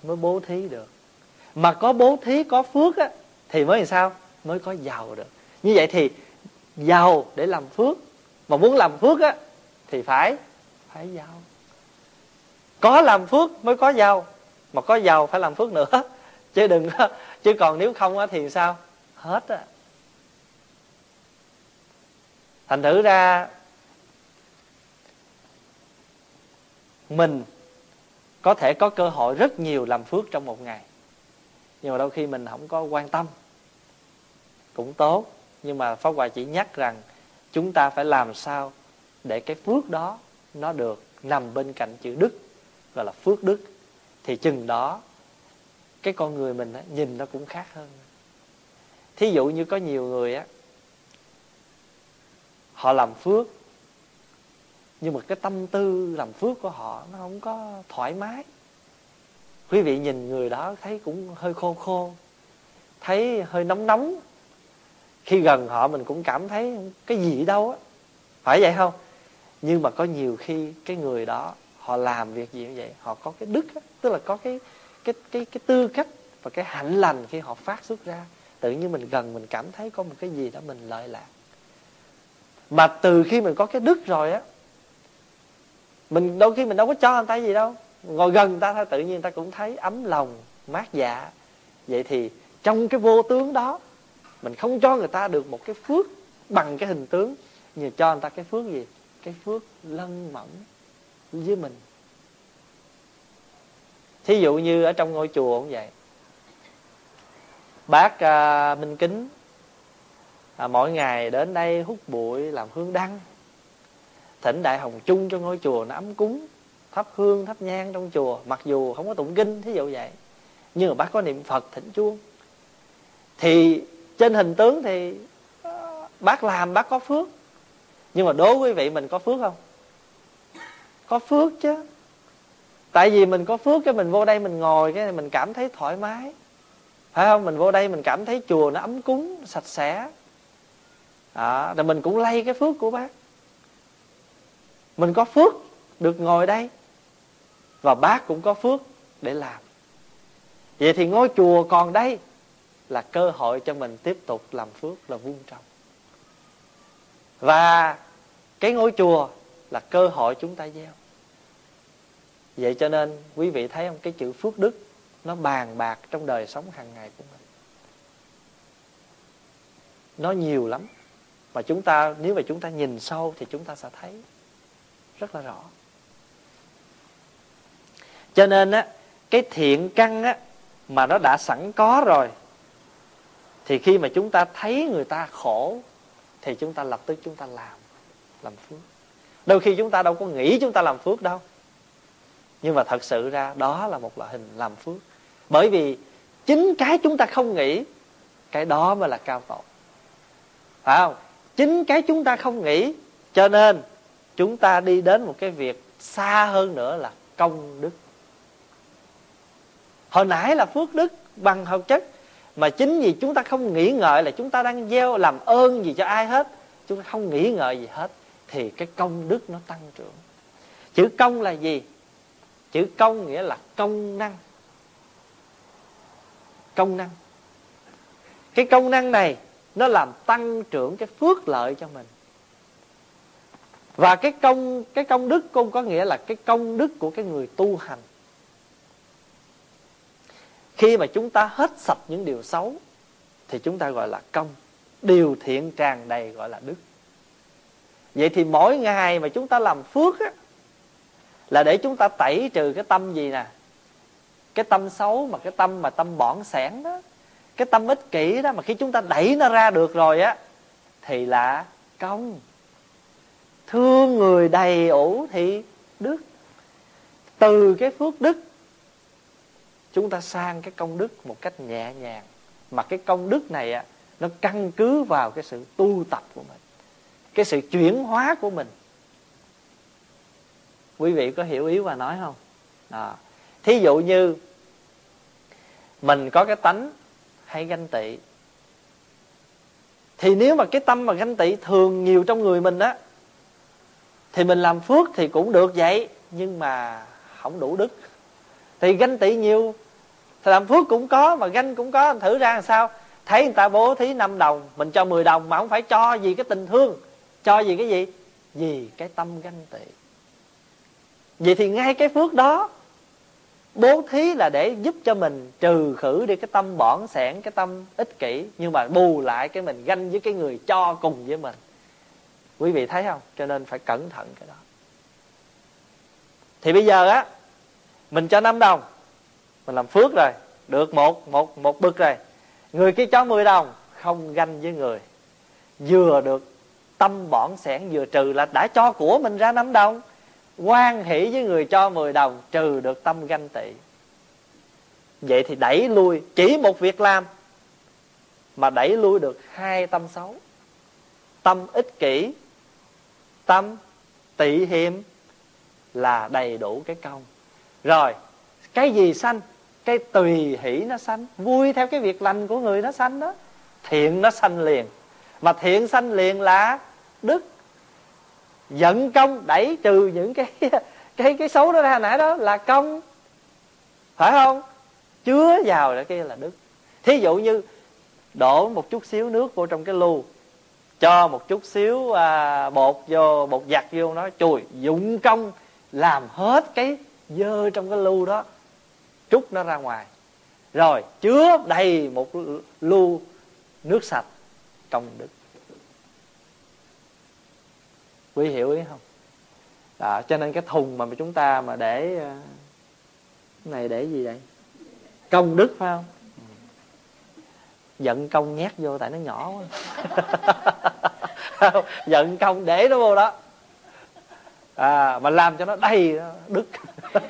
mới bố thí được. Mà có bố thí, có phước á, thì mới làm sao? Mới có giàu được. Như vậy thì giàu để làm phước, mà muốn làm phước á, thì phải phải giàu. Có làm phước mới có giàu mà có giàu phải làm phước nữa. Chứ đừng chứ còn nếu không thì sao? Hết á. Thành thử ra, mình có thể có cơ hội rất nhiều làm phước trong một ngày. Nhưng mà đôi khi mình không có quan tâm. Cũng tốt, nhưng mà pháp hòa chỉ nhắc rằng chúng ta phải làm sao để cái phước đó nó được nằm bên cạnh chữ đức, gọi là phước đức thì chừng đó cái con người mình á, nhìn nó cũng khác hơn. Thí dụ như có nhiều người á họ làm phước nhưng mà cái tâm tư làm phước của họ nó không có thoải mái. Quý vị nhìn người đó thấy cũng hơi khô khô thấy hơi nóng nóng. Khi gần họ mình cũng cảm thấy cái gì đâu á? Phải vậy không? Nhưng mà có nhiều khi cái người đó họ làm việc gì như vậy? Họ có cái đức đó, tức là có cái cái cái cái tư cách và cái hạnh lành khi họ phát xuất ra. Tự nhiên mình gần mình cảm thấy có một cái gì đó mình lợi lạc. Mà từ khi mình có cái đức rồi á mình đôi khi mình đâu có cho người ta gì đâu. Ngồi gần người ta thôi tự nhiên người ta cũng thấy ấm lòng mát dạ. Vậy thì trong cái vô tướng đó mình không cho người ta được một cái phước bằng cái hình tướng nhưng cho người ta cái phước gì? Cái phước lân mẫn với mình. Thí dụ như ở trong ngôi chùa cũng vậy. Bác à, minh kính à, mỗi ngày đến đây hút bụi làm hương đăng. Thỉnh đại hồng chung cho ngôi chùa nó ấm cúng thắp hương thắp nhang trong chùa mặc dù không có tụng kinh thí dụ vậy. Nhưng mà bác có niệm phật thỉnh chuông. Thì trên hình tướng thì à, bác làm bác có phước. Nhưng mà đối với quý vị mình có phước không? Có phước chứ. Tại vì mình có phước cái mình vô đây mình ngồi cái mình cảm thấy thoải mái. Phải không? Mình vô đây mình cảm thấy chùa nó ấm cúng sạch sẽ. À, rồi mình cũng lay cái phước của bác. Mình có phước được ngồi đây và bác cũng có phước để làm. Vậy thì ngôi chùa còn đây là cơ hội cho mình tiếp tục làm phước là vuông trồng. Và cái ngôi chùa là cơ hội chúng ta gieo vậy cho nên quý vị thấy không? Cái chữ phước đức nó bàn bạc trong đời sống hàng ngày của mình. Nó nhiều lắm. Mà chúng ta, nếu mà chúng ta nhìn sâu thì chúng ta sẽ thấy rất là rõ. Cho nên á, cái thiện căn á, mà nó đã sẵn có rồi, thì khi mà chúng ta thấy người ta khổ, thì chúng ta lập tức chúng ta làm làm phước. Đôi khi chúng ta đâu có nghĩ chúng ta làm phước đâu nhưng mà thật sự ra đó là một loại hình làm phước. Bởi vì chính cái chúng ta không nghĩ, cái đó mới là cao tổ phải không? Chính cái chúng ta không nghĩ, cho nên chúng ta đi đến một cái việc xa hơn nữa là công đức. Hồi nãy là phước đức bằng hậu chất, mà chính vì chúng ta không nghĩ ngợi là chúng ta đang gieo làm ơn gì cho ai hết, chúng ta không nghĩ ngợi gì hết, thì cái công đức nó tăng trưởng. Chữ công là gì? Chữ công nghĩa là công năng. Công năng. Cái công năng này, nó làm tăng trưởng cái phước lợi cho mình. Và cái công cái công đức cũng có nghĩa là cái công đức của cái người tu hành. Khi mà chúng ta hết sạch những điều xấu, thì chúng ta gọi là công. Điều thiện tràn đầy gọi là đức. Vậy thì mỗi ngày mà chúng ta làm phước á là để chúng ta tẩy trừ cái tâm gì nè? Cái tâm xấu mà cái tâm mà tâm bỏng sẻn đó. Cái tâm ích kỷ đó mà khi chúng ta đẩy nó ra được rồi á, thì là công. Thương người đầy ủ thì đức. Từ cái phước đức, chúng ta sang cái công đức một cách nhẹ nhàng. Mà cái công đức này á, nó căn cứ vào cái sự tu tập của mình. Cái sự chuyển hóa của mình quý vị có hiểu ý và nói không? À. thí dụ như mình có cái tánh hay ganh tị, thì nếu mà cái tâm mà ganh tị thường nhiều trong người mình á, thì mình làm phước thì cũng được vậy, nhưng mà không đủ đức. Thì ganh tị nhiều, thì làm phước cũng có, mà ganh cũng có, thử ra làm sao? Thấy người ta bố thí 5 đồng, mình cho 10 đồng mà không phải cho gì cái tình thương, cho gì cái gì? Vì cái tâm ganh tị vậy thì ngay cái phước đó, bố thí là để giúp cho mình trừ khử đi cái tâm bỏn sẻn, cái tâm ích kỷ, nhưng mà bù lại cái mình ganh với cái người cho cùng với mình. Quý vị thấy không? Cho nên phải cẩn thận cái đó. Thì bây giờ á, mình cho 5 đồng, mình làm phước rồi, được một một một bực rồi. Người kia cho 10 đồng, không ganh với người. Vừa được tâm bỏn sẻn, vừa trừ là đã cho của mình ra 5 đồng quan hỷ với người cho 10 đồng, trừ được tâm ganh tị. Vậy thì đẩy lui, chỉ một việc làm, mà đẩy lui được hai tâm xấu. Tâm ích kỷ, tâm tị hiềm là đầy đủ cái công rồi, cái gì sanh? Cái tùy hỷ nó sanh, vui theo cái việc lành của người nó sanh đó. Thiện nó sanh liền, mà thiện sanh liền là đức giận công đẩy trừ những cái cái cái xấu đó ra nãy đó là công. Phải không? Chứa vào đó kia là đức. Thí dụ như đổ một chút xíu nước vô trong cái lu cho một chút xíu à, bột vô bột giặt vô nó chùi dụng công làm hết cái dơ trong cái lu đó trút nó ra ngoài. Rồi chứa đầy một lu nước sạch trong đức quý hiểu ý không? Đó, cho nên cái thùng mà chúng ta mà để ờ, cái này để gì vậy? Công đức phải không? Giận công nhét vô tại nó nhỏ quá. Giận công để nó vô đó. À, mà làm cho nó đầy đức.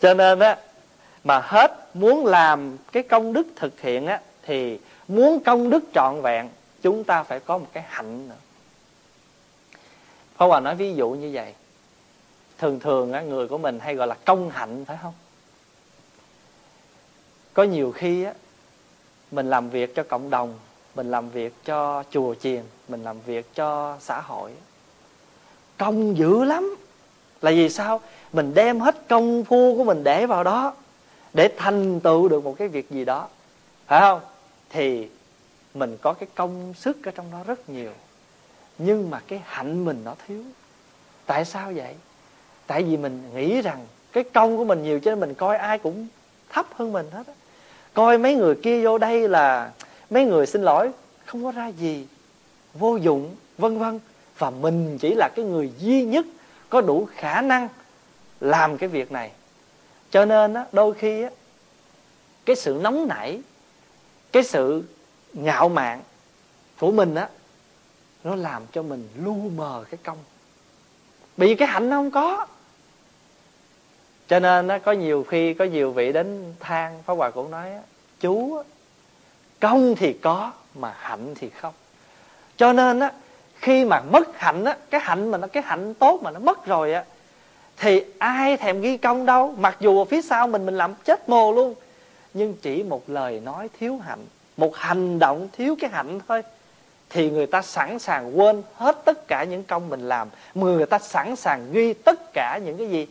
Cho nên á mà hết muốn làm cái công đức thực hiện á thì muốn công đức trọn vẹn chúng ta phải có một cái hạnh nữa. Pháp Hòa nói ví dụ như vậy. Thường thường á, người của mình hay gọi là công hạnh phải không? Có nhiều khi á, mình làm việc cho cộng đồng Mình làm việc cho chùa chiền Mình làm việc cho xã hội. Công dữ lắm. Là vì sao? Mình đem hết công phu của mình để vào đó để thành tựu được một cái việc gì đó. Phải không? Thì mình có cái công sức ở trong đó rất nhiều, nhưng mà cái hạnh mình nó thiếu. Tại sao vậy? Tại vì mình nghĩ rằng cái công của mình nhiều cho nên mình coi ai cũng thấp hơn mình hết á. Coi mấy người kia vô đây là mấy người xin lỗi, không có ra gì, vô dụng, vân vân. Và mình chỉ là cái người duy nhất có đủ khả năng làm cái việc này cho nên á, đôi khi á, cái sự nóng nảy cái sự ngạo mạn của mình á nó làm cho mình lu mờ cái công. Bị cái hạnh nó không có. Cho nên á, có nhiều khi có nhiều vị đến than phá hòa cũng nói á, chú á, công thì có mà hạnh thì không. Cho nên á khi mà mất hạnh á cái hạnh mà nó cái hạnh tốt mà nó mất rồi á thì ai thèm ghi công đâu, mặc dù ở phía sau mình mình làm chết mồ luôn. Nhưng chỉ một lời nói thiếu hạnh, một hành động thiếu cái hạnh thôi, thì người ta sẵn sàng quên hết tất cả những công mình làm. Người ta sẵn sàng ghi tất cả những cái gì?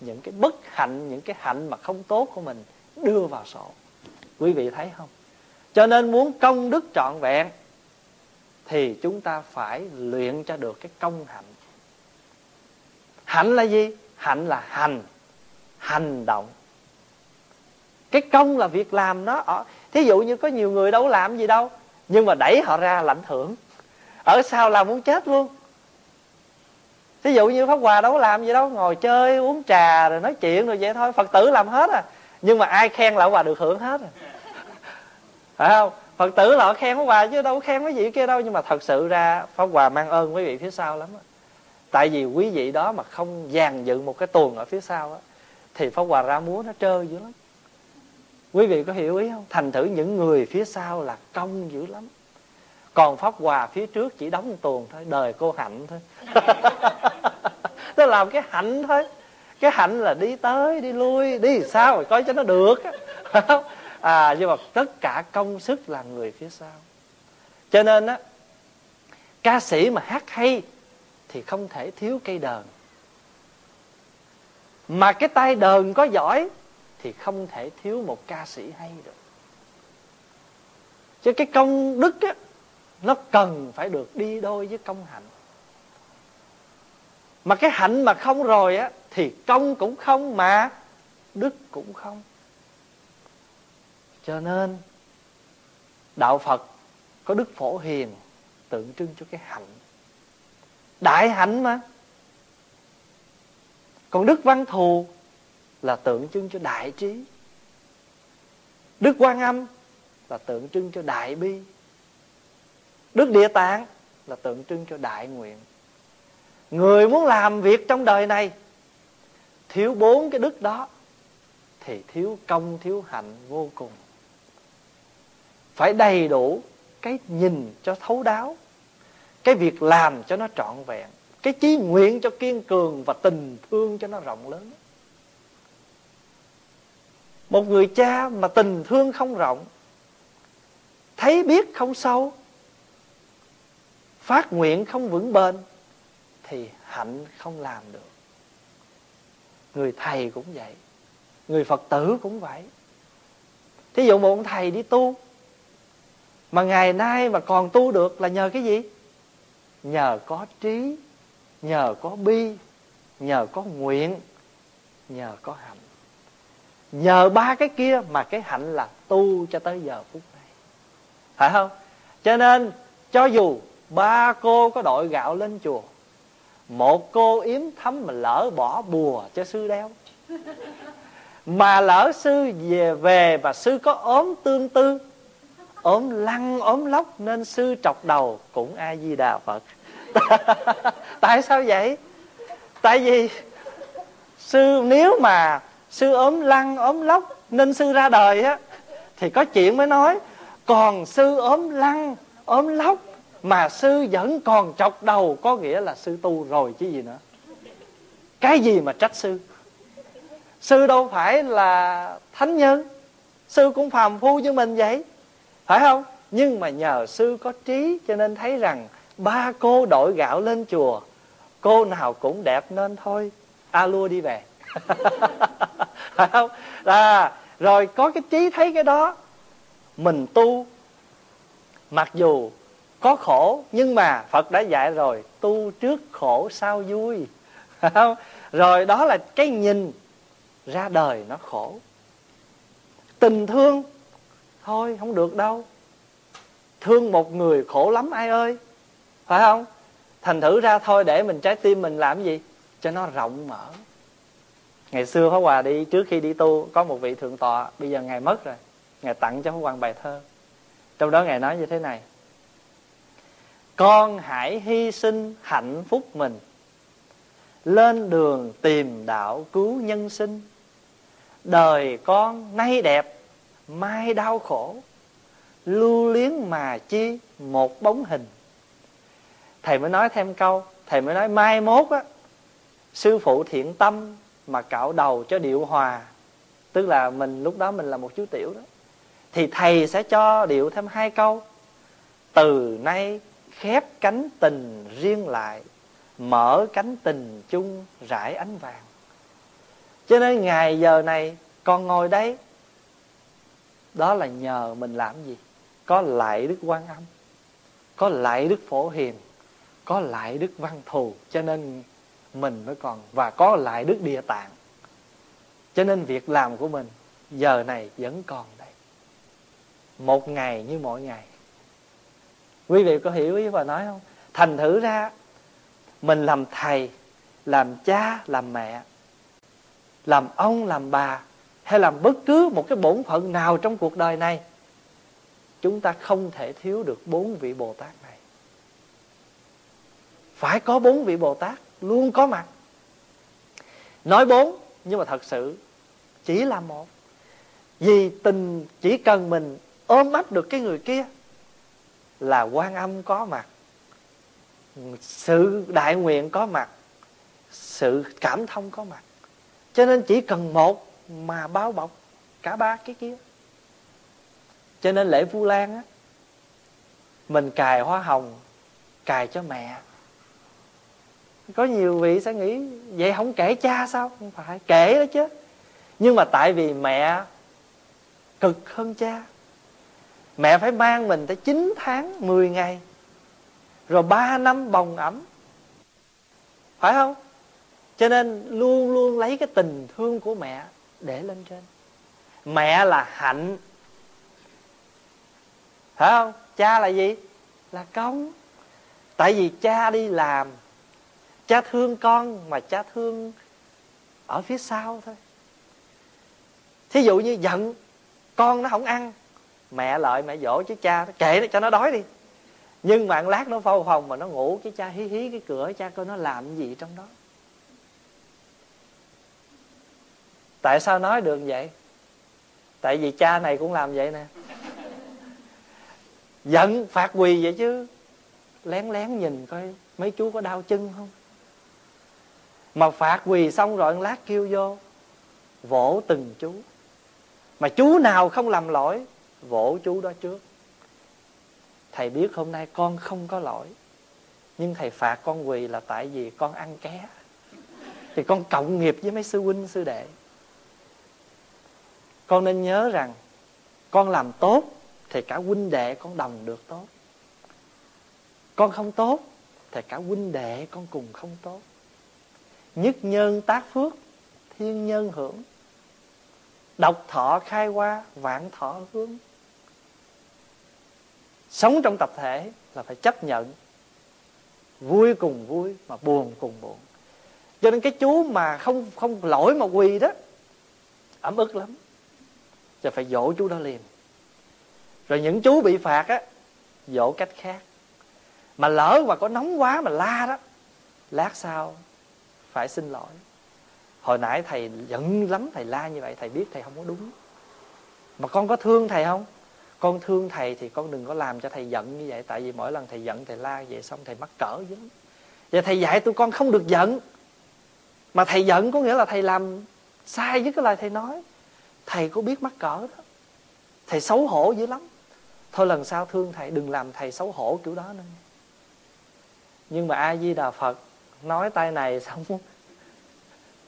Những cái bất hạnh, những cái hạnh mà không tốt của mình đưa vào sổ. Quý vị thấy không? Cho nên muốn công đức trọn vẹn, thì chúng ta phải luyện cho được cái công hạnh hạnh là gì? Hạnh là hành. Hành động. Cái công là việc làm nó ở, thí dụ như có nhiều người đâu làm gì đâu, nhưng mà đẩy họ ra lãnh thưởng ở sau là muốn chết luôn. Thí dụ như pháp hòa đâu làm gì đâu, ngồi chơi, uống trà, rồi nói chuyện, rồi vậy thôi. Phật tử làm hết à. Nhưng mà ai khen là hòa được hưởng hết à. Phải không? Phật tử là họ khen pháp hòa chứ đâu có khen cái gì kia đâu. Nhưng mà thật sự ra pháp hòa mang ơn quý vị phía sau lắm á tại vì quý vị đó mà không dàn dựng một cái tuồng ở phía sau á, thì pháp hòa ra múa nó trơ dữ lắm. Quý vị có hiểu ý không? Thành thử những người phía sau là công dữ lắm. Còn pháp hòa phía trước chỉ đóng tuồng thôi, đời cô hạnh thôi. Nó làm cái hạnh thôi. Cái hạnh là đi tới, đi lui, đi sao rồi coi cho nó được à nhưng mà tất cả công sức là người phía sau. Cho nên á, ca sĩ mà hát hay thì không thể thiếu cây đờn. Mà cái tay đờn có giỏi thì không thể thiếu một ca sĩ hay được. Chứ cái công đức á, nó cần phải được đi đôi với công hạnh. Mà cái hạnh mà không rồi á, thì công cũng không mà đức cũng không. Cho nên, đạo phật có đức phổ hiền tượng trưng cho cái hạnh đại hạnh mà. Còn đức văn thù là tượng trưng cho đại trí. Đức quan âm là tượng trưng cho đại bi. Đức địa tạng là tượng trưng cho đại nguyện. Người muốn làm việc trong đời này, thiếu bốn cái đức đó, thì thiếu công, thiếu hạnh vô cùng. Phải đầy đủ cái nhìn cho thấu đáo cái việc làm cho nó trọn vẹn, cái chí nguyện cho kiên cường và tình thương cho nó rộng lớn. Một người cha mà tình thương không rộng, thấy biết không sâu, phát nguyện không vững bền, thì hạnh không làm được. Người thầy cũng vậy, người phật tử cũng vậy. Thí dụ một ông thầy đi tu, mà ngày nay mà còn tu được là nhờ cái gì? Nhờ có trí, nhờ có bi, nhờ có nguyện, nhờ có hạnh. Nhờ ba cái kia mà cái hạnh là tu cho tới giờ phút này. Phải không? Cho nên, cho dù ba cô có đội gạo lên chùa, một cô yếm thấm mà lỡ bỏ bùa cho sư đeo. Mà lỡ sư về về và sư có ốm tương tư, ốm lăn ốm lóc, nên sư trọc đầu cũng a di đà phật. tại sao vậy? Tại vì sư, nếu mà sư ốm lăn ốm lóc nên sư ra đời á, thì có chuyện mới nói, còn sư ốm lăn ốm lóc mà sư vẫn còn chọc đầu, có nghĩa là sư tu rồi chứ gì nữa. Cái gì mà trách sư? Sư đâu phải là thánh nhân, sư cũng phàm phu như mình vậy, phải không? Nhưng mà nhờ sư có trí cho nên thấy rằng ba cô đội gạo lên chùa, cô nào cũng đẹp nên thôi. A lua đi về. Phải không? À, rồi có cái trí thấy cái đó. Mình tu, mặc dù có khổ, nhưng mà phật đã dạy rồi, tu trước khổ sau vui. Phải không? Rồi đó là cái nhìn ra đời nó khổ. Tình thương, thôi, không được đâu. Thương một người khổ lắm ai ơi phải không? Thành thử ra thôi, để mình trái tim mình làm gì? Cho nó rộng mở. Ngày xưa pháp hòa đi, trước khi đi tu, có một vị thượng tọa, bây giờ ngài mất rồi. Ngài tặng cho pháp hoàng bài thơ. Trong đó ngài nói như thế này. Con hãy hy sinh hạnh phúc mình. Lên đường tìm đạo cứu nhân sinh. Đời con nay đẹp, mai đau khổ. Lưu luyến mà chi một bóng hình thầy mới nói thêm câu, thầy mới nói, mai mốt á, sư phụ thiện tâm mà cạo đầu cho điệu hòa. Tức là mình, lúc đó mình là một chú tiểu đó. Thì thầy sẽ cho điệu thêm hai câu. Từ nay khép cánh tình riêng lại, mở cánh tình chung rải ánh vàng. Cho nên ngày giờ này con ngồi đây, đó là nhờ mình làm gì? Có lại đức quan âm, có lại đức phổ hiền có lại đức văn thù, cho nên mình mới còn, và có lại đức địa tạng. Cho nên việc làm của mình giờ này vẫn còn đây. Một ngày như mọi ngày. Quý vị có hiểu ý bà nói không? Thành thử ra, mình làm thầy, làm cha, làm mẹ, làm ông, làm bà, hay làm bất cứ một cái bổn phận nào trong cuộc đời này, chúng ta không thể thiếu được bốn vị bồ tát này phải có bốn vị bồ tát, luôn có mặt. Nói bốn, nhưng mà thật sự chỉ là một. Vì tình chỉ cần mình ôm ấp được cái người kia là quan âm có mặt, sự đại nguyện có mặt, sự cảm thông có mặt. Cho nên chỉ cần một mà bao bọc cả ba cái kia. Cho nên lễ vu lan á, mình cài hoa hồng, cài cho mẹ có nhiều vị sẽ nghĩ, vậy không kể cha sao? Không phải, kể đó chứ. Nhưng mà tại vì mẹ cực hơn cha. Mẹ phải mang mình tới 9 tháng 10 ngày, rồi 3 năm bồng ẩm. Phải không? Cho nên luôn luôn lấy cái tình thương của mẹ để lên trên. Mẹ là hạnh. Phải không? Cha là gì? Là công. Tại vì cha đi làm cha thương con mà cha thương ở phía sau thôi. Thí dụ như giận, con nó không ăn, mẹ lợi mẹ dỗ chứ cha kệ nó, cho nó đói đi. Nhưng mà lát nó phâu phòng mà nó ngủ, cái cha hí hí cái cửa, cha coi nó làm gì trong đó. Tại sao nói được vậy? Tại vì cha này cũng làm vậy nè. Giận phạt quỳ vậy chứ. Lén lén nhìn coi mấy chú có đau chân không? Mà phạt quỳ xong rồi lát kêu vô, vỗ từng chú. Mà chú nào không làm lỗi, vỗ chú đó trước. Thầy biết hôm nay con không có lỗi, nhưng thầy phạt con quỳ là tại vì con ăn ké. Thì con cộng nghiệp với mấy sư huynh, sư đệ. Con nên nhớ rằng, con làm tốt thì cả huynh đệ con đồng được tốt. Con không tốt thì cả huynh đệ con cùng không tốt nhất nhân tác phước, thiên nhân hưởng. Độc thọ khai qua vạn thọ hướng. Sống trong tập thể là phải chấp nhận. Vui cùng vui mà buồn cùng buồn. Cho nên cái chú mà không không lỗi mà quỳ đó, ấm ức lắm. Rồi phải dỗ chú đó liền. Rồi những chú bị phạt á, dỗ cách khác. Mà lỡ mà có nóng quá mà la đó, lát sau phải xin lỗi. Hồi nãy thầy giận lắm, thầy la như vậy, thầy biết thầy không có đúng. Mà con có thương thầy không? Con thương thầy thì con đừng có làm cho thầy giận như vậy. Tại vì mỗi lần thầy giận, thầy la vậy xong thầy mắc cỡ dữ và thầy dạy tụi con không được giận. Mà thầy giận có nghĩa là thầy làm sai với cái lời thầy nói. Thầy có biết mắc cỡ đó. Thầy xấu hổ dữ lắm. Thôi lần sau thương thầy, đừng làm thầy xấu hổ kiểu đó nữa. Nhưng mà a di đà phật nói tay này xong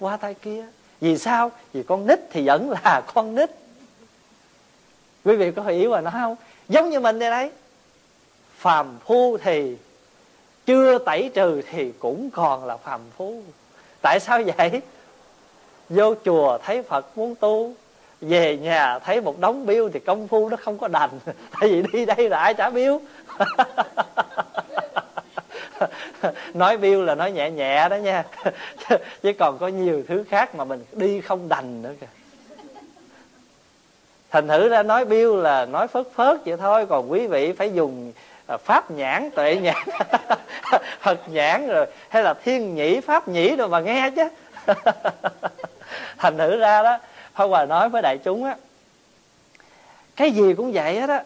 qua tay kia. Vì sao? Vì con nít thì vẫn là con nít. Quý vị có hiểu mà nói không? Giống như mình đây đấy phàm phu thì chưa tẩy trừ thì cũng còn là phàm phu. Tại sao vậy? Vô chùa thấy phật muốn tu, về nhà thấy một đống biêu thì công phu nó không có đành. Tại vì đi đây là ai trả biêu. nói biêu là nói nhẹ nhẹ đó nha. Chứ còn có nhiều thứ khác mà mình đi không đành nữa kìa. Thành thử ra nói biêu là nói phớt phớt vậy thôi, còn quý vị phải dùng à, pháp nhãn, tuệ nhãn. Phật nhãn rồi, hay là thiên nhĩ, pháp nhĩ rồi mà nghe chứ. Thành thử ra đó, Pháp Hòa nói với đại chúng á, cái gì cũng vậy hết á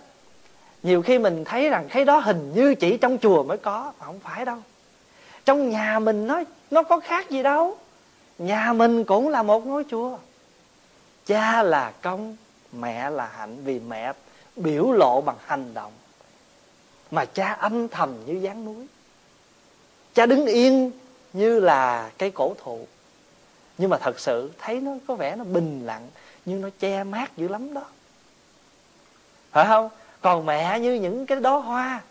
nhiều khi mình thấy rằng cái đó hình như chỉ trong chùa mới có, mà không phải đâu. Trong nhà mình nó nó có khác gì đâu. Nhà mình cũng là một ngôi chùa. Cha là công, mẹ là hạnh, vì mẹ biểu lộ bằng hành động. Mà cha âm thầm như dáng núi. Cha đứng yên như là cây cổ thụ. Nhưng mà thật sự thấy nó có vẻ nó bình lặng, nhưng nó che mát dữ lắm đó. Phải không? Còn mẹ như những cái đó hoa,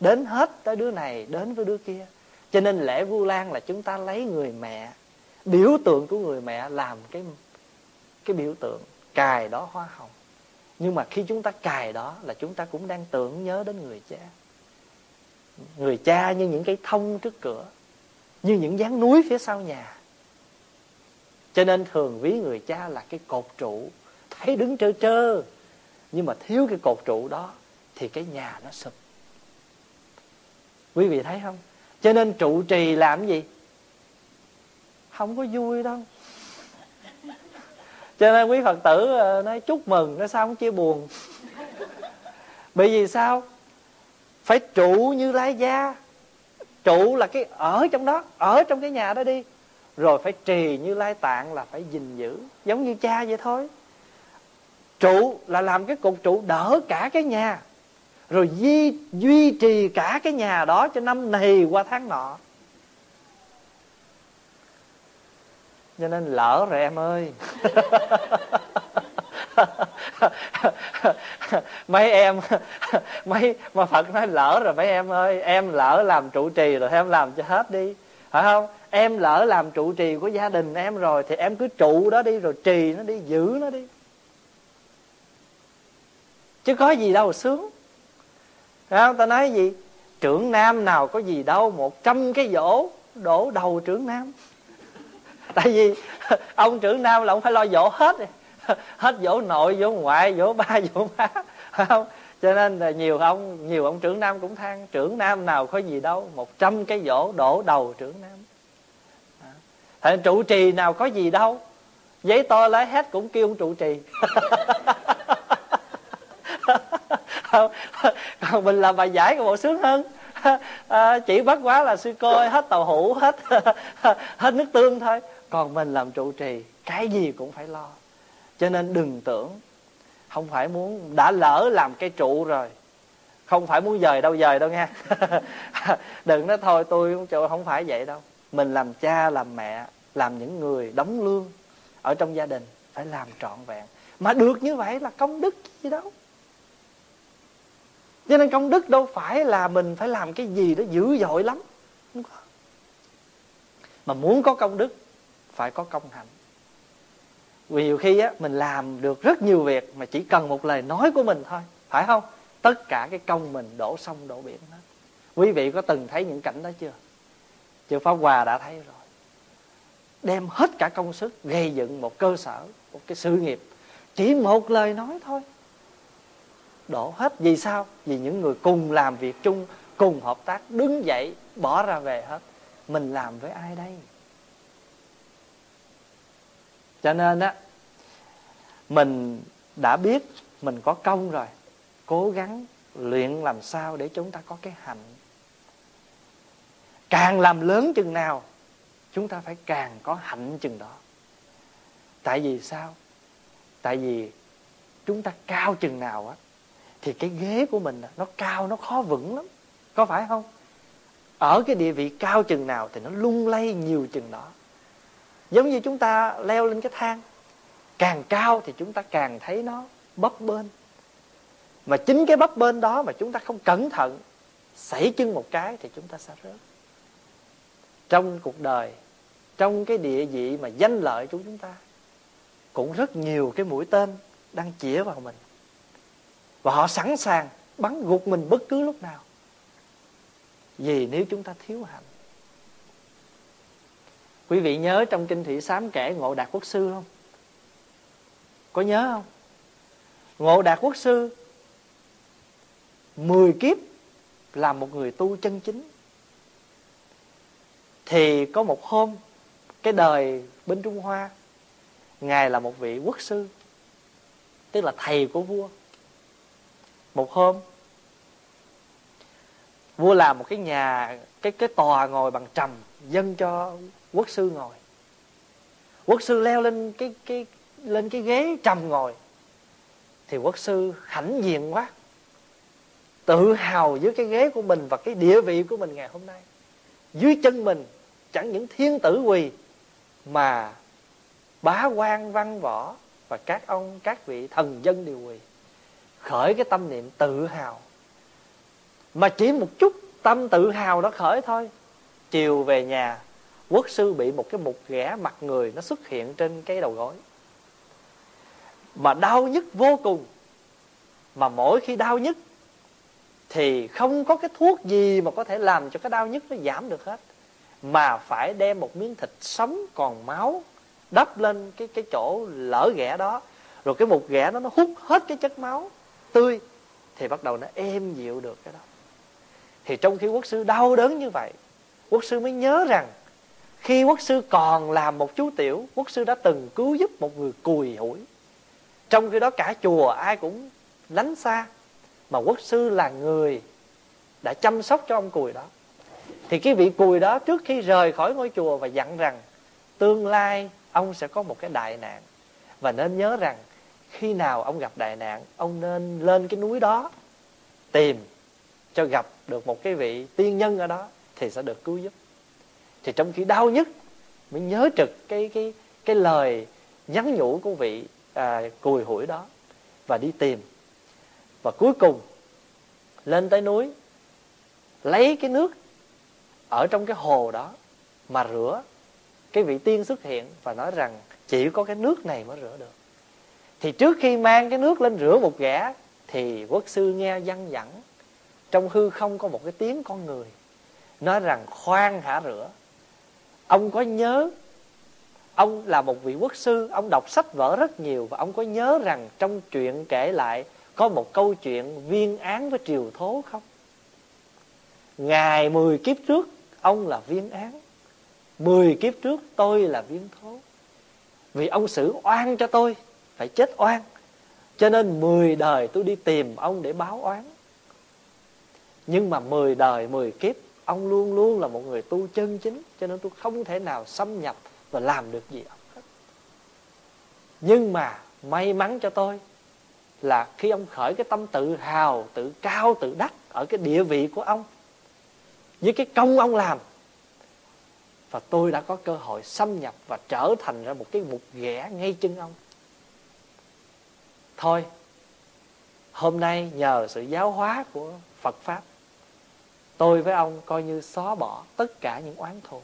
đến hết tới đứa này, đến với đứa kia. Cho nên lễ vu lan là chúng ta lấy người mẹ, biểu tượng của người mẹ làm cái cái biểu tượng cài đó hoa hồng. Nhưng mà khi chúng ta cài đó là chúng ta cũng đang tưởng nhớ đến người cha. Người cha như những cái thông trước cửa, như những dáng núi phía sau nhà. Cho nên thường ví người cha là cái cột trụ, thấy đứng trơ trơ nhưng mà thiếu cái cột trụ đó thì cái nhà nó sụp. Quý vị thấy không? Cho nên trụ trì làm gì? Không có vui đâu. Cho nên quý phật tử ờ, nói chúc mừng nó sao không chia buồn. Bởi vì sao? Phải trụ như lai gia. Trụ là cái ở trong đó, ở trong cái nhà đó đi. Rồi phải trì như lai tạng là phải gìn giữ. Giống như cha vậy thôi trụ là làm cái cột trụ đỡ cả cái nhà. Rồi duy, duy trì cả cái nhà đó cho năm này qua tháng nọ. Cho nên lỡ rồi em ơi. Mấy em mấy mà phật nói lỡ rồi mấy em ơi em lỡ làm trụ trì rồi em làm cho hết đi. Phải không? Em lỡ làm trụ trì của gia đình em rồi thì em cứ trụ đó đi rồi trì nó đi giữ nó đi chứ có gì đâu, sướng. Đấy không? ta nói gì? Trưởng nam nào có gì đâu, một trăm cái dỗ đổ đầu trưởng nam. Tại vì ông trưởng nam là ông phải lo dỗ hết hết dỗ nội dỗ ngoại dỗ ba dỗ má. Phải không? Cho nên là nhiều ông nhiều ông trưởng nam cũng than, trưởng nam nào có gì đâu, một trăm cái dỗ đổ đầu trưởng nam. Thành trụ trì nào có gì đâu. Giấy to lấy hết cũng kêu ông trụ trì. Còn mình làm bài giải của bộ sướng hơn à, Chỉ bắt quá là sư coi Hết tàu hũ Hết hết nước tương thôi. Còn mình làm trụ trì Cái gì cũng phải lo. Cho nên đừng tưởng Không phải muốn Đã lỡ làm cái trụ rồi Không phải muốn dời đâu dời đâu nha Đừng nói thôi tôi không phải vậy đâu. Mình làm cha làm mẹ làm những người đóng lương ở trong gia đình phải làm trọn vẹn. Mà được như vậy là công đức gì đâu cho nên công đức đâu phải là mình phải làm cái gì đó dữ dội lắm. Không? Có mà muốn có công đức, phải có công hạnh. Vì nhiều khi á, mình làm được rất nhiều việc mà chỉ cần một lời nói của mình thôi, phải không? Tất cả cái công mình đổ sông, đổ biển hết. Quý vị có từng thấy những cảnh đó chưa? Chư pháp hòa đã thấy rồi. Đem hết cả công sức gây dựng một cơ sở, một cái sự nghiệp. Chỉ một lời nói thôi đổ hết. Vì sao? Vì những người cùng làm việc chung, cùng hợp tác, đứng dậy, bỏ ra về hết. Mình làm với ai đây? Cho nên á, mình đã biết mình có công rồi. Cố gắng luyện làm sao để chúng ta có cái hạnh. Càng làm lớn chừng nào, chúng ta phải càng có hạnh chừng đó. Tại vì sao? Tại vì chúng ta cao chừng nào á thì cái ghế của mình nó cao, nó khó vững lắm. Có phải không? Ở cái địa vị cao chừng nào thì nó lung lay nhiều chừng đó. Giống như chúng ta leo lên cái thang. Càng cao thì chúng ta càng thấy nó bấp bênh. Mà chính cái bấp bênh đó mà chúng ta không cẩn thận xảy chân một cái thì chúng ta sẽ rớt. Trong cuộc đời, trong cái địa vị mà danh lợi của chúng ta, cũng rất nhiều cái mũi tên đang chĩa vào mình và họ sẵn sàng bắn gục mình bất cứ lúc nào. Vì nếu chúng ta thiếu hạnh. Quý vị nhớ trong kinh thị sám kể ngộ đạt quốc sư không? Có nhớ không? Ngộ đạt quốc sư, mười kiếp làm một người tu chân chính. Thì có một hôm, cái đời bên Trung Hoa, Ngài là một vị quốc sư, Tức là thầy của vua. Một hôm. Vua làm một cái nhà, Cái cái tòa ngồi bằng trầm Dân cho quốc sư ngồi. Quốc sư leo lên cái cái, lên cái ghế trầm ngồi. Thì quốc sư hãnh diện quá. Tự hào với cái ghế của mình Và cái địa vị của mình ngày hôm nay. Dưới chân mình, chẳng những thiên tử quỳ, mà bá quan văn võ và các ông, các vị thần dân đều quỳ khởi cái tâm niệm tự hào. Mà chỉ một chút tâm tự hào đó khởi thôi. Chiều về nhà, quốc sư bị một cái mục ghẻ mặt người nó xuất hiện trên cái đầu gối. Mà đau nhất vô cùng. Mà mỗi khi đau nhất thì không có cái thuốc gì mà có thể làm cho cái đau nhất nó giảm được hết. Mà phải đem một miếng thịt sống còn máu đắp lên cái cái chỗ lỡ ghẻ đó. Rồi cái mục ghẻ đó nó hút hết cái chất máu tươi, thì bắt đầu nó êm dịu được cái đó. Thì trong khi quốc sư đau đớn như vậy, quốc sư mới nhớ rằng khi quốc sư còn làm một chú tiểu, quốc sư đã từng cứu giúp một người cùi hủi. Trong khi đó cả chùa ai cũng lánh xa, mà quốc sư là người đã chăm sóc cho ông cùi đó. Thì cái vị cùi đó trước khi rời khỏi ngôi chùa và dặn rằng tương lai ông sẽ có một cái đại nạn, và nên nhớ rằng khi nào ông gặp đại nạn ông nên lên cái núi đó tìm cho gặp được một cái vị tiên nhân ở đó thì sẽ được cứu giúp. Thì trong khi đau nhất mới nhớ trực cái cái cái lời nhắn nhủ của vị à, cùi hủi đó và đi tìm. Và cuối cùng lên tới núi lấy cái nước ở trong cái hồ đó mà rửa. Cái vị tiên xuất hiện và nói rằng chỉ có cái nước này mới rửa được thì trước khi mang cái nước lên rửa một ghẻ thì quốc sư nghe văn vẳng trong hư không có một cái tiếng con người, nói rằng khoan hả rửa. Ông có nhớ, ông là một vị quốc sư, ông đọc sách vở rất nhiều và ông có nhớ rằng trong chuyện kể lại có một câu chuyện viên án với triều thố không? Ngày 10 kiếp trước, ông là viên án. 10 kiếp trước tôi là viên thố. Vì ông xử oan cho tôi phải chết oan. Cho nên 10 đời tôi đi tìm ông để báo oán. Nhưng mà 10 đời 10 kiếp, ông luôn luôn là một người tu chân chính. Cho nên tôi không thể nào xâm nhập và làm được gì ông hết. Nhưng mà may mắn cho tôi là khi ông khởi cái tâm tự hào, tự cao, tự đắc ở cái địa vị của ông, với cái công ông làm, và tôi đã có cơ hội xâm nhập và trở thành ra một cái mục ghẻ ngay chân ông thôi, hôm nay nhờ sự giáo hóa của phật pháp, tôi với ông coi như xóa bỏ tất cả những oán thù.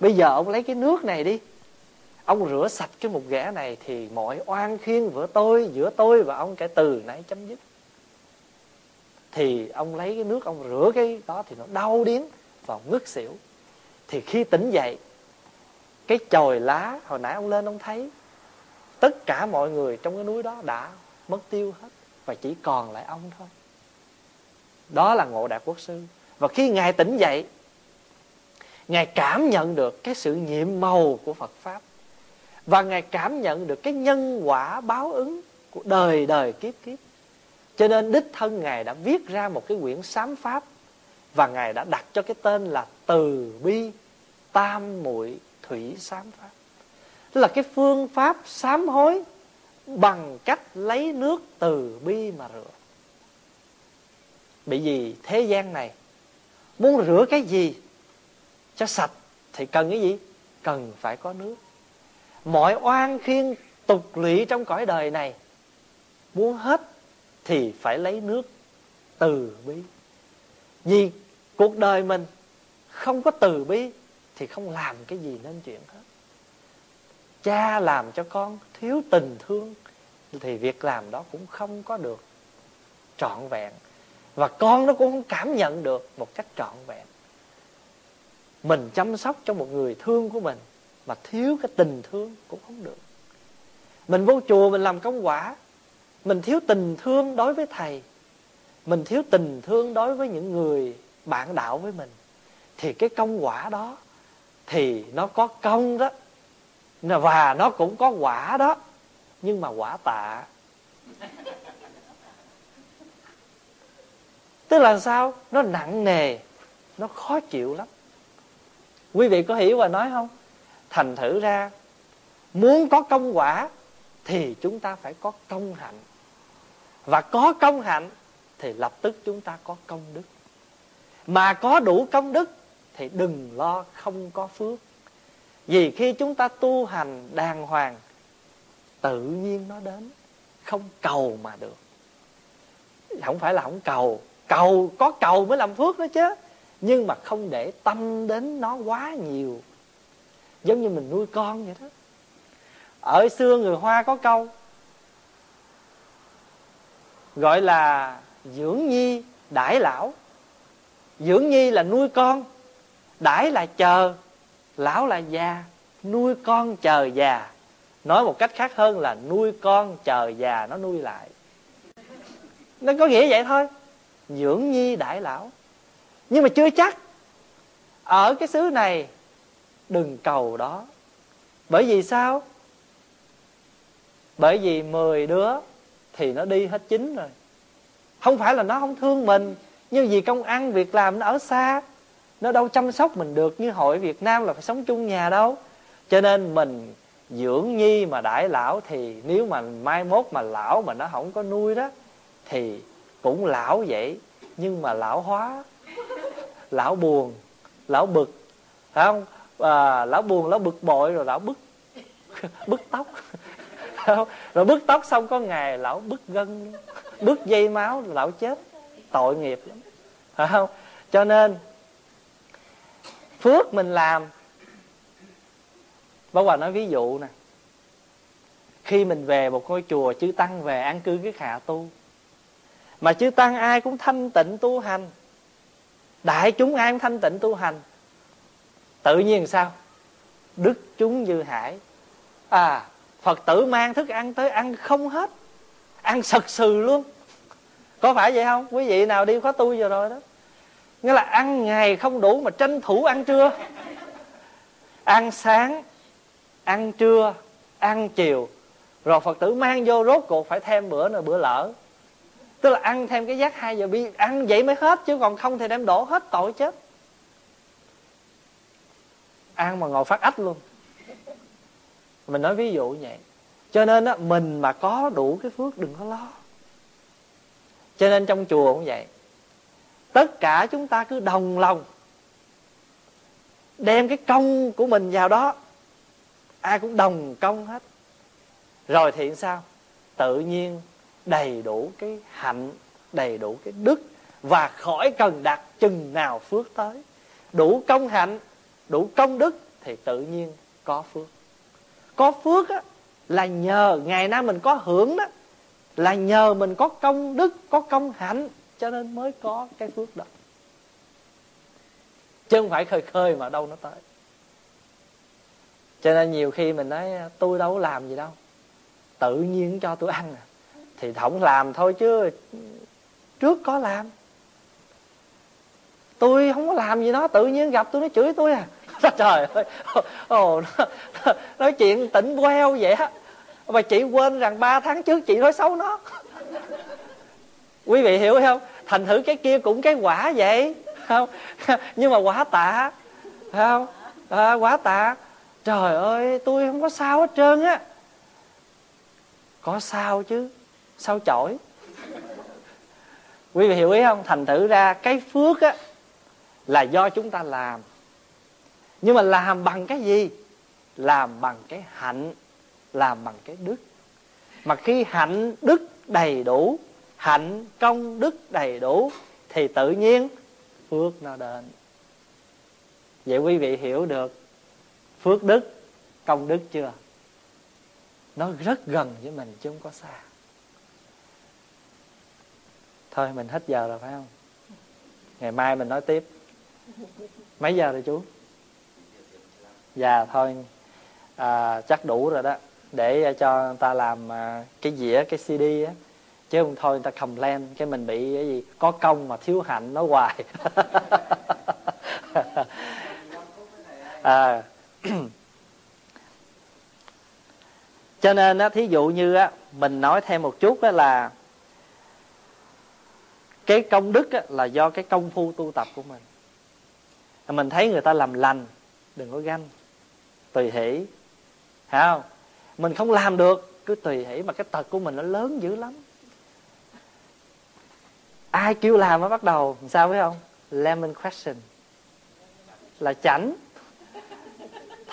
Bây giờ ông lấy cái nước này đi. Ông rửa sạch cái mục ghẻ này thì mọi oan khiên giữa tôi giữa tôi và ông kể từ nãy chấm dứt. Thì ông lấy cái nước ông rửa cái đó thì nó đau điến và ngất xỉu. Thì khi tỉnh dậy, cái chồi lá hồi nãy ông lên ông thấy tất cả mọi người trong cái núi đó đã mất tiêu hết và chỉ còn lại ông thôi. Đó là ngộ đạt quốc sư. Và khi ngài tỉnh dậy, ngài cảm nhận được cái sự nhiệm màu của phật pháp. Và ngài cảm nhận được cái nhân quả báo ứng của đời đời kiếp kiếp. Cho nên đích thân ngài đã viết ra một cái quyển sám pháp và ngài đã đặt cho cái tên là từ bi tam muội thủy sám pháp tức là cái phương pháp sám hối bằng cách lấy nước từ bi mà rửa. Bởi vì thế gian này muốn rửa cái gì cho sạch thì cần cái gì? Cần phải có nước. Mọi oan khiên tục lụy trong cõi đời này muốn hết thì phải lấy nước từ bi. Vì cuộc đời mình không có từ bi thì không làm cái gì nên chuyện hết cha làm cho con thiếu tình thương, thì việc làm đó cũng không có được trọn vẹn. Và con nó cũng không cảm nhận được một cách trọn vẹn. Mình chăm sóc cho một người thương của mình mà thiếu cái tình thương cũng không được. Mình vô chùa mình làm công quả. Mình thiếu tình thương đối với thầy. Mình thiếu tình thương đối với những người bạn đạo với mình. Thì cái công quả đó thì nó có công đó và nó cũng có quả đó, nhưng mà quả tạ. Tức là sao? Nó nặng nề, nó khó chịu lắm. Quý vị có hiểu và nói không? Thành thử ra, muốn có công quả thì chúng ta phải có công hạnh. Và có công hạnh thì lập tức chúng ta có công đức. Mà có đủ công đức thì đừng lo không có phước vì khi chúng ta tu hành đàng hoàng, tự nhiên nó đến. Không cầu mà được. Không phải là không cầu. Cầu có cầu mới làm phước đó chứ. Nhưng mà không để tâm đến nó quá nhiều. Giống như mình nuôi con vậy đó. Ở xưa người hoa có câu, gọi là, dưỡng nhi, đãi lão. Dưỡng nhi là nuôi con, đãi là chờ lão là già, nuôi con chờ già. Nói một cách khác hơn là nuôi con chờ già, nó nuôi lại. Nó có nghĩa vậy thôi. Dưỡng nhi đại lão. Nhưng mà chưa chắc. Ở cái xứ này, đừng cầu đó. Bởi vì sao? Bởi vì 10 đứa thì nó đi hết chín rồi. Không phải là nó không thương mình, nhưng vì công ăn việc làm nó ở xa nó đâu chăm sóc mình được như hội việt nam là phải sống chung nhà đâu. Cho nên mình dưỡng nhi mà đãi lão thì nếu mà mai mốt mà lão mà nó không có nuôi đó thì cũng lão vậy nhưng mà lão hóa lão buồn lão bực phải không? À, lão buồn lão bực bội rồi lão bức bức tóc rồi bức tóc xong có ngày lão bức gân bức dây máu lão chết tội nghiệp lắm phải không? Cho nên phước mình làm. Bác Hòa nói ví dụ nè. Khi mình về một ngôi chùa, Chư Tăng về an cư cái hạ tu. Mà chư Tăng ai cũng thanh tịnh tu hành. Đại chúng ai cũng thanh tịnh tu hành. Tự nhiên sao? Đức chúng dư hải. À Phật tử mang thức ăn tới ăn không hết. Ăn sật sừ luôn. Có phải vậy không? Quý vị nào đi khóa tu vừa rồi đó. Nghĩa là ăn ngày không đủ mà tranh thủ ăn trưa. Ăn sáng Ăn trưa Ăn chiều. Rồi Phật tử mang vô rốt cuộc phải thêm bữa nữa bữa lỡ. Tức là ăn thêm cái giác hai giờ bi Ăn vậy mới hết chứ còn không thì đem đổ hết tội chết. Ăn mà ngồi phát ách luôn. Mình nói ví dụ vậy. Cho nên á, mình mà có đủ cái phước đừng có lo. Cho nên trong chùa cũng vậy tất cả chúng ta cứ đồng lòng đem cái công của mình vào đó. Ai cũng đồng công hết. Rồi thì sao? Tự nhiên đầy đủ cái hạnh đầy đủ cái đức và khỏi cần đặt chừng nào phước tới. Đủ công hạnh đủ công đức thì tự nhiên có phước. Có phước á, là nhờ ngày nay mình có hưởng đó là nhờ mình có công đức có công hạnh cho nên mới có cái phước đó. Chứ không phải khơi khơi mà đâu nó tới. Cho nên nhiều khi mình nói, tôi đâu có làm gì đâu. Tự nhiên cho tôi ăn à. Thì không làm thôi chứ trước có làm. Tôi không có làm gì đó, tự nhiên gặp tôi nó chửi tôi à. Trời ơi, ồ nói chuyện tỉnh queo vậy á. Mà chị quên rằng ba tháng trước chị nói xấu nó quý vị hiểu không? Thành thử cái kia cũng cái quả vậy không? Nhưng mà quả tạ không? À, quả tạ. Trời ơi tôi không có sao hết trơn á. Có sao chứ? Sao chổi? Quý vị hiểu ý không? Thành thử ra cái phước á là do chúng ta làm. Nhưng mà làm bằng cái gì? Làm bằng cái hạnh làm bằng cái đức. Mà khi hạnh đức đầy đủ hạnh công đức đầy đủ thì tự nhiên phước nó đến. Vậy quý vị hiểu được phước đức công đức chưa? Nó rất gần với mình chứ không có xa. Thôi mình hết giờ rồi phải không? Ngày mai mình nói tiếp. Mấy giờ rồi chú? Dạ thôi. À, chắc đủ rồi đó. Để cho người ta làm à, cái dĩa cái cd á chứ không thôi người ta cầm lên cái mình bị cái gì có công mà thiếu hạnh nó hoài. À. cho nên á thí dụ như á mình nói thêm một chút á là cái công đức á, là do cái công phu tu tập của mình. Mình thấy người ta làm lành đừng có ganh tùy hỷ phải không? Mình không làm được cứ tùy hỷ mà cái tật của mình nó lớn dữ lắm ai kêu làm mới bắt đầu? Sao phải không? Lemon question. Là chảnh.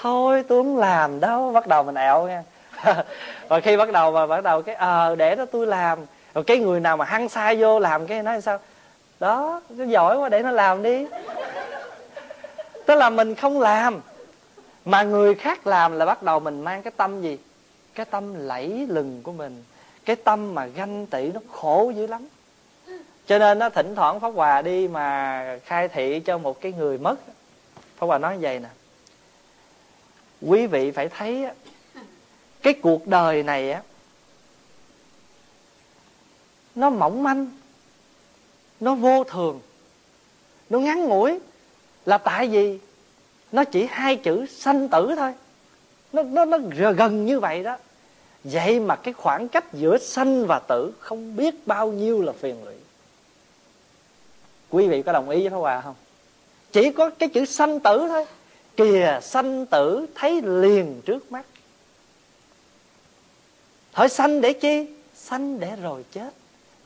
Thôi tôi không làm đâu. Bắt đầu mình ẹo nha. Và khi bắt đầu mà bắt đầu cái ờ à, để đó tôi làm. Rồi cái người nào mà hăng sai vô làm cái nói sao? Đó nó giỏi quá để nó làm đi. Tức là mình không làm. Mà người khác làm là bắt đầu mình mang cái tâm gì? Cái tâm lẫy lừng của mình. Cái tâm mà ganh tị nó khổ dữ lắm cho nên nó thỉnh thoảng pháp hòa đi mà khai thị cho một cái người mất. Pháp hòa nói vậy nè. Quý vị phải thấy cái cuộc đời này á, nó mỏng manh, nó vô thường, nó ngắn ngủi. Là tại vì nó chỉ hai chữ sanh tử thôi. Nó nó nó gần như vậy đó. Vậy mà cái khoảng cách giữa sanh và tử không biết bao nhiêu là phiền lụy quý vị có đồng ý với Pháp Hòa không? Chỉ có cái chữ sanh tử thôi. Kìa, sanh tử thấy liền trước mắt. Hỏi sanh để chi? Sanh để rồi chết.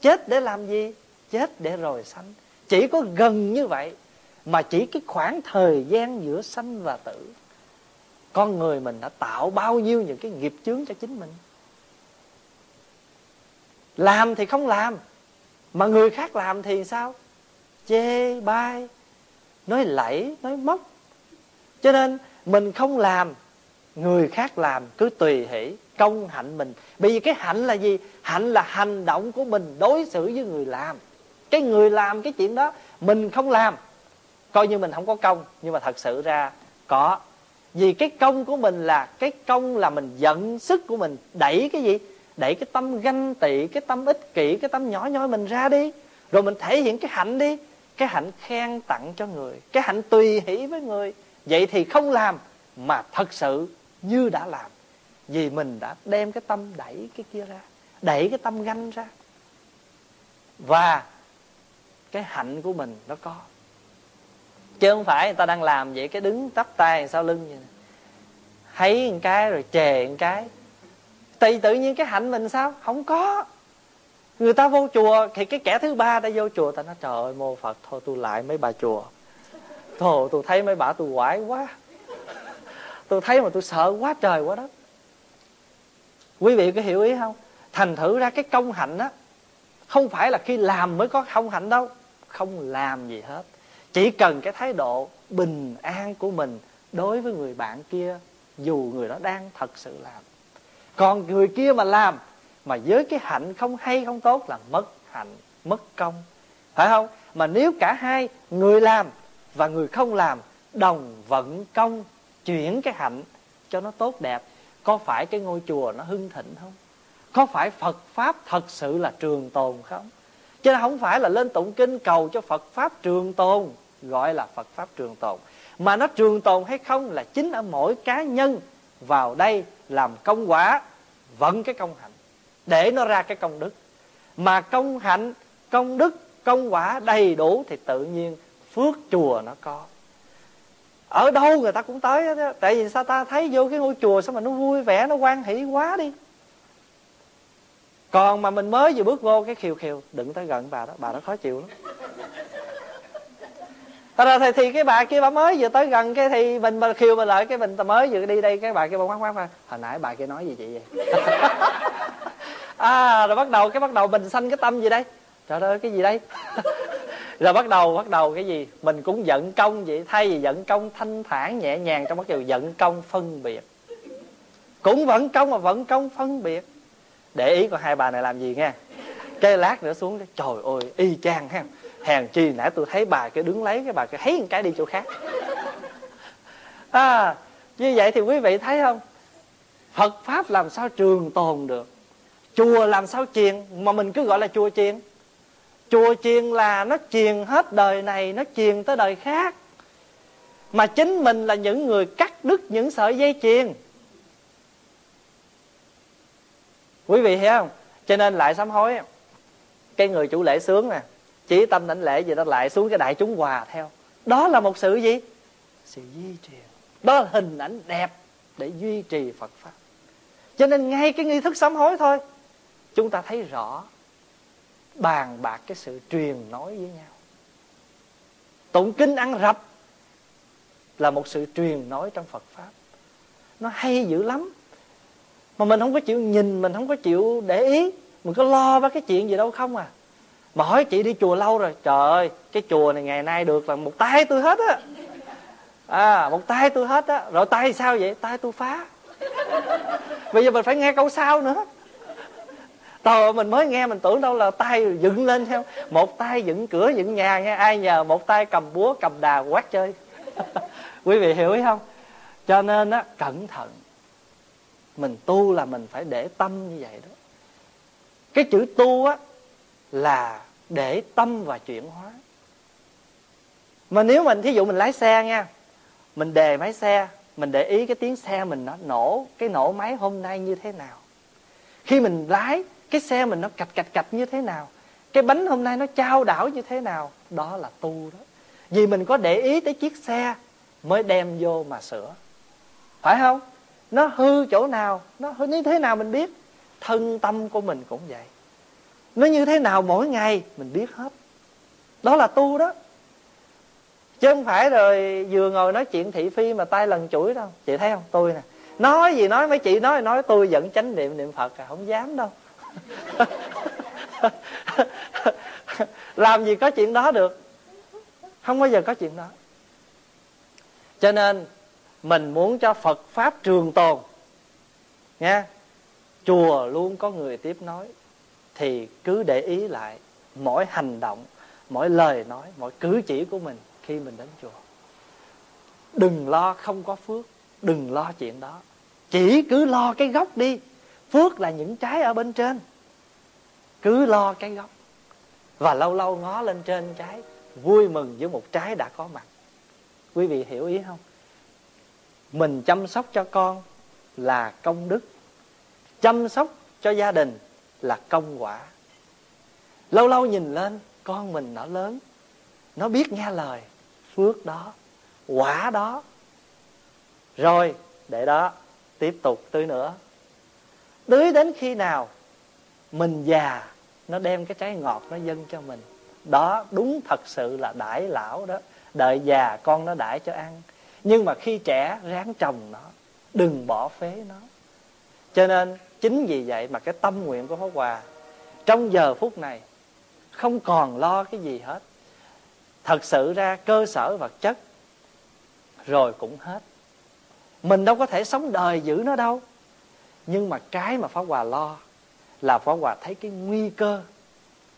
Chết để làm gì? Chết để rồi sanh. Chỉ có gần như vậy mà chỉ cái khoảng thời gian giữa sanh và tử. Con người mình đã tạo bao nhiêu những cái nghiệp chướng cho chính mình? Làm thì không làm, mà người khác làm thì sao? Chê bai, nói lẫy, nói móc. Cho nên mình không làm, người khác làm cứ tùy hỷ công hạnh mình. Bởi vì cái hạnh là gì? Hạnh là hành động của mình đối xử với người làm. Cái người làm cái chuyện đó, mình không làm. Coi như mình không có công, nhưng mà thật sự ra có. Vì cái công của mình là, cái công là mình giận sức của mình, đẩy cái gì? Đẩy cái tâm ganh tị, cái tâm ích kỷ, cái tâm nhỏ nhoi mình ra đi. Rồi mình thể hiện cái hạnh đi cái hạnh khen tặng cho người, cái hạnh tùy hỷ với người. Vậy thì không làm mà thật sự như đã làm. Vì mình đã đem cái tâm đẩy cái kia ra, đẩy cái tâm ganh ra. Và cái hạnh của mình nó có. Chứ không phải người ta đang làm vậy cái đứng tắp tay sau lưng vậy thấy một cái rồi chề một cái. Thì tự nhiên cái hạnh mình sao? Không có người ta vô chùa, thì cái kẻ thứ ba đã vô chùa, ta nói, trời ơi, mô phật, thôi tôi lại mấy bà chùa. Thôi tôi thấy mấy bà tôi quải quá. Tôi thấy mà tôi sợ quá trời quá đất. Quý vị có hiểu ý không? Thành thử ra cái công hạnh á, không phải là khi làm mới có không hạnh đâu. Không làm gì hết. Chỉ cần cái thái độ bình an của mình đối với người bạn kia, dù người đó đang thật sự làm. Còn người kia mà làm mà với cái hạnh không hay không tốt là mất hạnh, mất công. Phải không? Mà nếu cả hai, người làm và người không làm, đồng vận công, chuyển cái hạnh cho nó tốt đẹp, có phải cái ngôi chùa nó hưng thịnh không? Có phải phật pháp thật sự là trường tồn không? Chứ không phải là lên tụng kinh cầu cho phật pháp trường tồn, gọi là phật pháp trường tồn. Mà nó trường tồn hay không là chính ở mỗi cá nhân vào đây làm công quả, vận cái công hạnh để nó ra cái công đức. Mà công hạnh công đức công quả đầy đủ thì tự nhiên phước chùa nó có. Ở đâu người ta cũng tới đó. tại vì sao ta thấy vô cái ngôi chùa sao mà nó vui vẻ nó quan hỷ quá đi. Còn mà mình mới vừa bước vô cái khiều khiều đừng tới gần bà đó bà đó khó chịu lắm. Thật ra thì, thì cái bà kia bà mới vừa tới gần cái thì mình mà khiêu mình lại cái mình mới vừa đi đây cái bà kia bà quát quát mà hồi nãy bà kia nói gì chị vậy? à rồi bắt đầu, cái bắt đầu mình sanh cái tâm gì đây? Trời ơi, cái gì đây? Rồi bắt đầu bắt đầu cái gì? Mình cũng giận công vậy, thay vì giận công thanh thản, nhẹ nhàng trong bắt đầu giận công phân biệt. Cũng vẫn công mà vẫn công phân biệt. Để ý coi hai bà này làm gì nghe. Cái lát nữa xuống trời ơi, y chang ha. Hèn chi nãy tôi thấy bà cái đứng lấy, cái bà cái thấy một cái đi chỗ khác. À như vậy thì quý vị thấy không? Phật pháp làm sao trường tồn được? Chùa làm sao chiền? Mà mình cứ gọi là chùa chiền. Chùa chiền là nó chiền hết đời này, nó chiền tới đời khác. Mà chính mình là những người cắt đứt những sợi dây chuyền quý vị hiểu không? Cho nên lại sám hối. Cái người chủ lễ sướng nè, chỉ tâm đảnh lễ gì đó lại xuống cái đại chúng hòa theo. Đó là một sự gì? Sự duy trì đó là hình ảnh đẹp để duy trì phật pháp. Cho nên ngay cái nghi thức sám hối thôi chúng ta thấy rõ, bàn bạc cái sự truyền nói với nhau. Tụng kinh ăn rập là một sự truyền nói trong phật pháp. Nó hay dữ lắm. Mà mình không có chịu nhìn, mình không có chịu để ý. Mình có lo với cái chuyện gì đâu không à. Mà hỏi chị đi chùa lâu rồi, trời ơi, cái chùa này ngày nay được là một tay tôi hết á. À một tay tôi hết á. Rồi tay sao vậy? Tay tôi phá. Bây giờ mình phải nghe câu sau nữa tờ mình mới nghe, mình tưởng đâu là tay dựng lên theo. Một tay dựng cửa dựng nhà nghe, ai nhờ một tay cầm búa, cầm đà quát chơi. Quý vị hiểu ý không? Cho nên á, cẩn thận. Mình tu là mình phải để tâm như vậy đó. Cái chữ tu á, là để tâm và chuyển hóa. Mà nếu mình, thí dụ mình lái xe nha, mình đề máy xe, mình để ý cái tiếng xe mình nó nổ, cái nổ máy hôm nay như thế nào. Khi mình lái cái xe mình nó cạch cạch cạch như thế nào? Cái bánh hôm nay nó trao đảo như thế nào? Đó là tu đó. Vì mình có để ý tới chiếc xe mới đem vô mà sửa. Phải không? Nó hư chỗ nào, nó hư như thế nào mình biết. Thân tâm của mình cũng vậy. Nó như thế nào mỗi ngày mình biết hết. Đó là tu đó. Chứ không phải rồi vừa ngồi nói chuyện thị phi mà tay lần chuỗi đâu. Chị thấy không? Tôi nè. Nói gì nói, mấy chị nói nói tôi vẫn chánh niệm niệm phật à không dám đâu. làm gì có chuyện đó được. Không bao giờ có chuyện đó. Cho nên, mình muốn cho phật pháp trường tồn. Nha chùa luôn có người tiếp nói, thì cứ để ý lại mỗi hành động, mỗi lời nói, mỗi cử chỉ của mình khi mình đến chùa. Đừng lo không có phước, đừng lo chuyện đó. Chỉ cứ lo cái gốc đi phước là những trái ở bên trên. Cứ lo cái gốc. Và lâu lâu ngó lên trên trái, vui mừng với một trái đã có mặt. Quý vị hiểu ý không? Mình chăm sóc cho con là công đức. Chăm sóc cho gia đình là công quả. Lâu lâu nhìn lên, con mình nó lớn. Nó biết nghe lời, phước đó, quả đó. Rồi, để đó, tiếp tục tưới nữa tưới đến khi nào mình già, nó đem cái trái ngọt nó dâng cho mình. Đó, đúng thật sự là đãi lão đó. Đợi già, con nó đãi cho ăn. Nhưng mà khi trẻ, ráng trồng nó. Đừng bỏ phế nó. Cho nên, chính vì vậy mà cái tâm nguyện của pháp hòa trong giờ phút này không còn lo cái gì hết. Thật sự ra cơ sở vật chất rồi cũng hết. Mình đâu có thể sống đời giữ nó đâu nhưng mà cái mà pháp hòa lo là pháp hòa thấy cái nguy cơ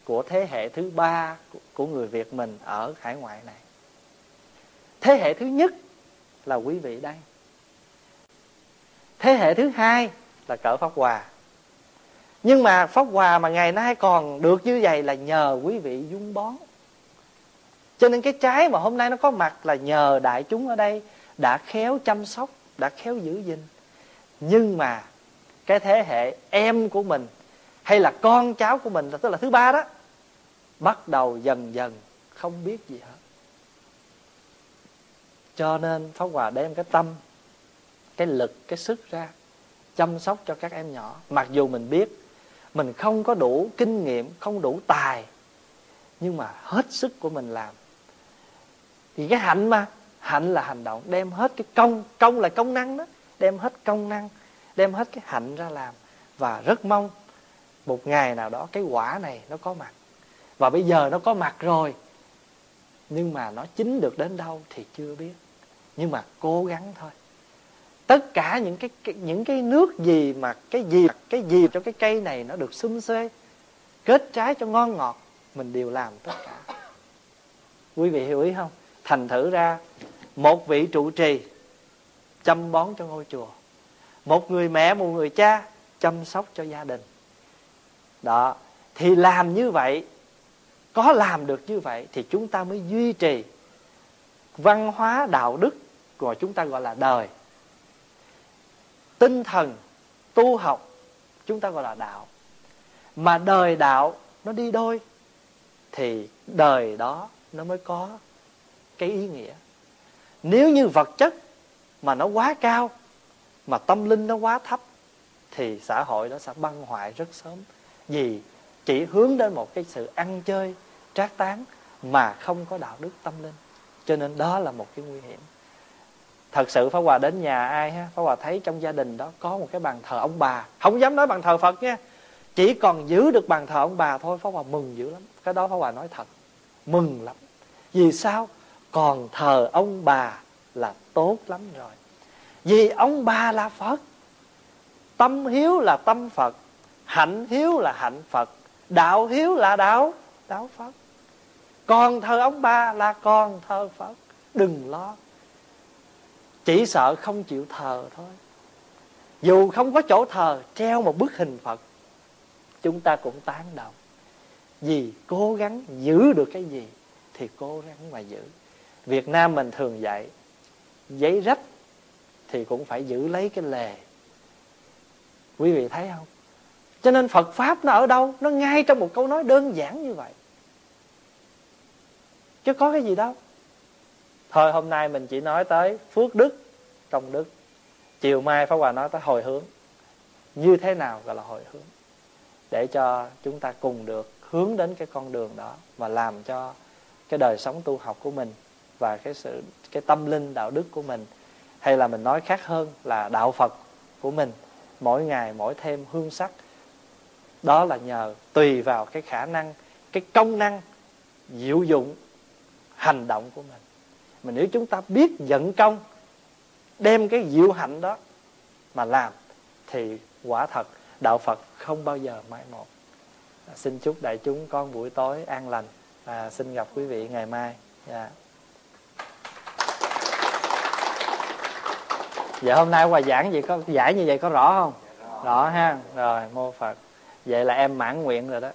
của thế hệ thứ ba của người việt mình ở hải ngoại này. Thế hệ thứ nhất là quý vị đây. Thế hệ thứ hai là cỡ pháp hòa. Nhưng mà pháp hòa mà ngày nay còn được như vậy là nhờ quý vị dung bón. Cho nên cái trái mà hôm nay nó có mặt là nhờ đại chúng ở đây đã khéo chăm sóc, đã khéo giữ gìn. Nhưng mà cái thế hệ em của mình hay là con cháu của mình là tức là thứ ba đó, bắt đầu dần dần không biết gì hết. Cho nên pháp hòa đem cái tâm, cái lực, cái sức ra chăm sóc cho các em nhỏ. Mặc dù mình biết mình không có đủ kinh nghiệm, không đủ tài, nhưng mà hết sức của mình làm. Thì cái hạnh mà, hạnh là hành động, đem hết cái công công là công năng đó, đem hết công năng đem hết cái hạnh ra làm. Và rất mong một ngày nào đó cái quả này nó có mặt. Và bây giờ nó có mặt rồi nhưng mà nó chính được đến đâu thì chưa biết. Nhưng mà cố gắng thôi. Tất cả những cái, cái những cái nước gì mà cái gì cái gì cho cái cây này nó được xum xuê kết trái cho ngon ngọt mình đều làm tất cả. Quý vị hiểu ý không? Thành thử ra một vị trụ trì chăm bón cho ngôi chùa một người mẹ, một người cha chăm sóc cho gia đình. Đó, thì làm như vậy, có làm được như vậy thì chúng ta mới duy trì văn hóa đạo đức của chúng ta gọi là đời. Tinh thần tu học chúng ta gọi là đạo. Mà đời đạo nó đi đôi thì đời đó nó mới có cái ý nghĩa. Nếu như vật chất mà nó quá cao mà tâm linh nó quá thấp, thì xã hội nó sẽ băng hoại rất sớm. Vì chỉ hướng đến một cái sự ăn chơi, trác tán mà không có đạo đức tâm linh. Cho nên đó là một cái nguy hiểm. Thật sự phá Hòa đến nhà ai ha? Phá Hòa thấy trong gia đình đó có một cái bàn thờ ông bà. Không dám nói bàn thờ Phật nha. Chỉ còn giữ được bàn thờ ông bà thôi. Phá Hòa mừng dữ lắm. Cái đó phá Hòa nói thật. Mừng lắm. Vì sao? Còn thờ ông bà là tốt lắm rồi vì ông bà là Phật. Tâm hiếu là tâm Phật, hạnh hiếu là hạnh phật, đạo hiếu là đạo đạo phật. Con thờ ông ba là con thờ phật. Đừng lo, chỉ sợ không chịu thờ thôi. Dù không có chỗ thờ, treo một bức hình phật, chúng ta cũng tán đồng. Vì cố gắng giữ được cái gì thì cố gắng mà giữ. Việt nam mình thường dạy, giấy rách thì cũng phải giữ lấy cái lề. Quý vị thấy không? Cho nên phật pháp nó ở đâu? Nó ngay trong một câu nói đơn giản như vậy. Chứ có cái gì đâu. Thôi, hôm nay mình chỉ nói tới phước đức, công đức. Chiều mai pháp hòa nói tới hồi hướng. Như thế nào gọi là hồi hướng? Để cho chúng ta cùng được hướng đến cái con đường đó và làm cho cái đời sống tu học của mình và cái sự, cái tâm linh đạo đức của mình hay là mình nói khác hơn là đạo Phật của mình mỗi ngày mỗi thêm hương sắc. Đó là nhờ tùy vào cái khả năng cái công năng diệu dụng hành động của mình. Mà nếu chúng ta biết dẫn công đem cái diệu hạnh đó mà làm thì quả thật đạo Phật không bao giờ mai một. À, xin chúc đại chúng con buổi tối an lành. Và xin gặp quý vị ngày mai. Yeah. Vậy hôm nay hòa giảng gì có giải như vậy có rõ không? Rõ ha. Rồi, mô phật. Vậy là em mãn nguyện rồi đó.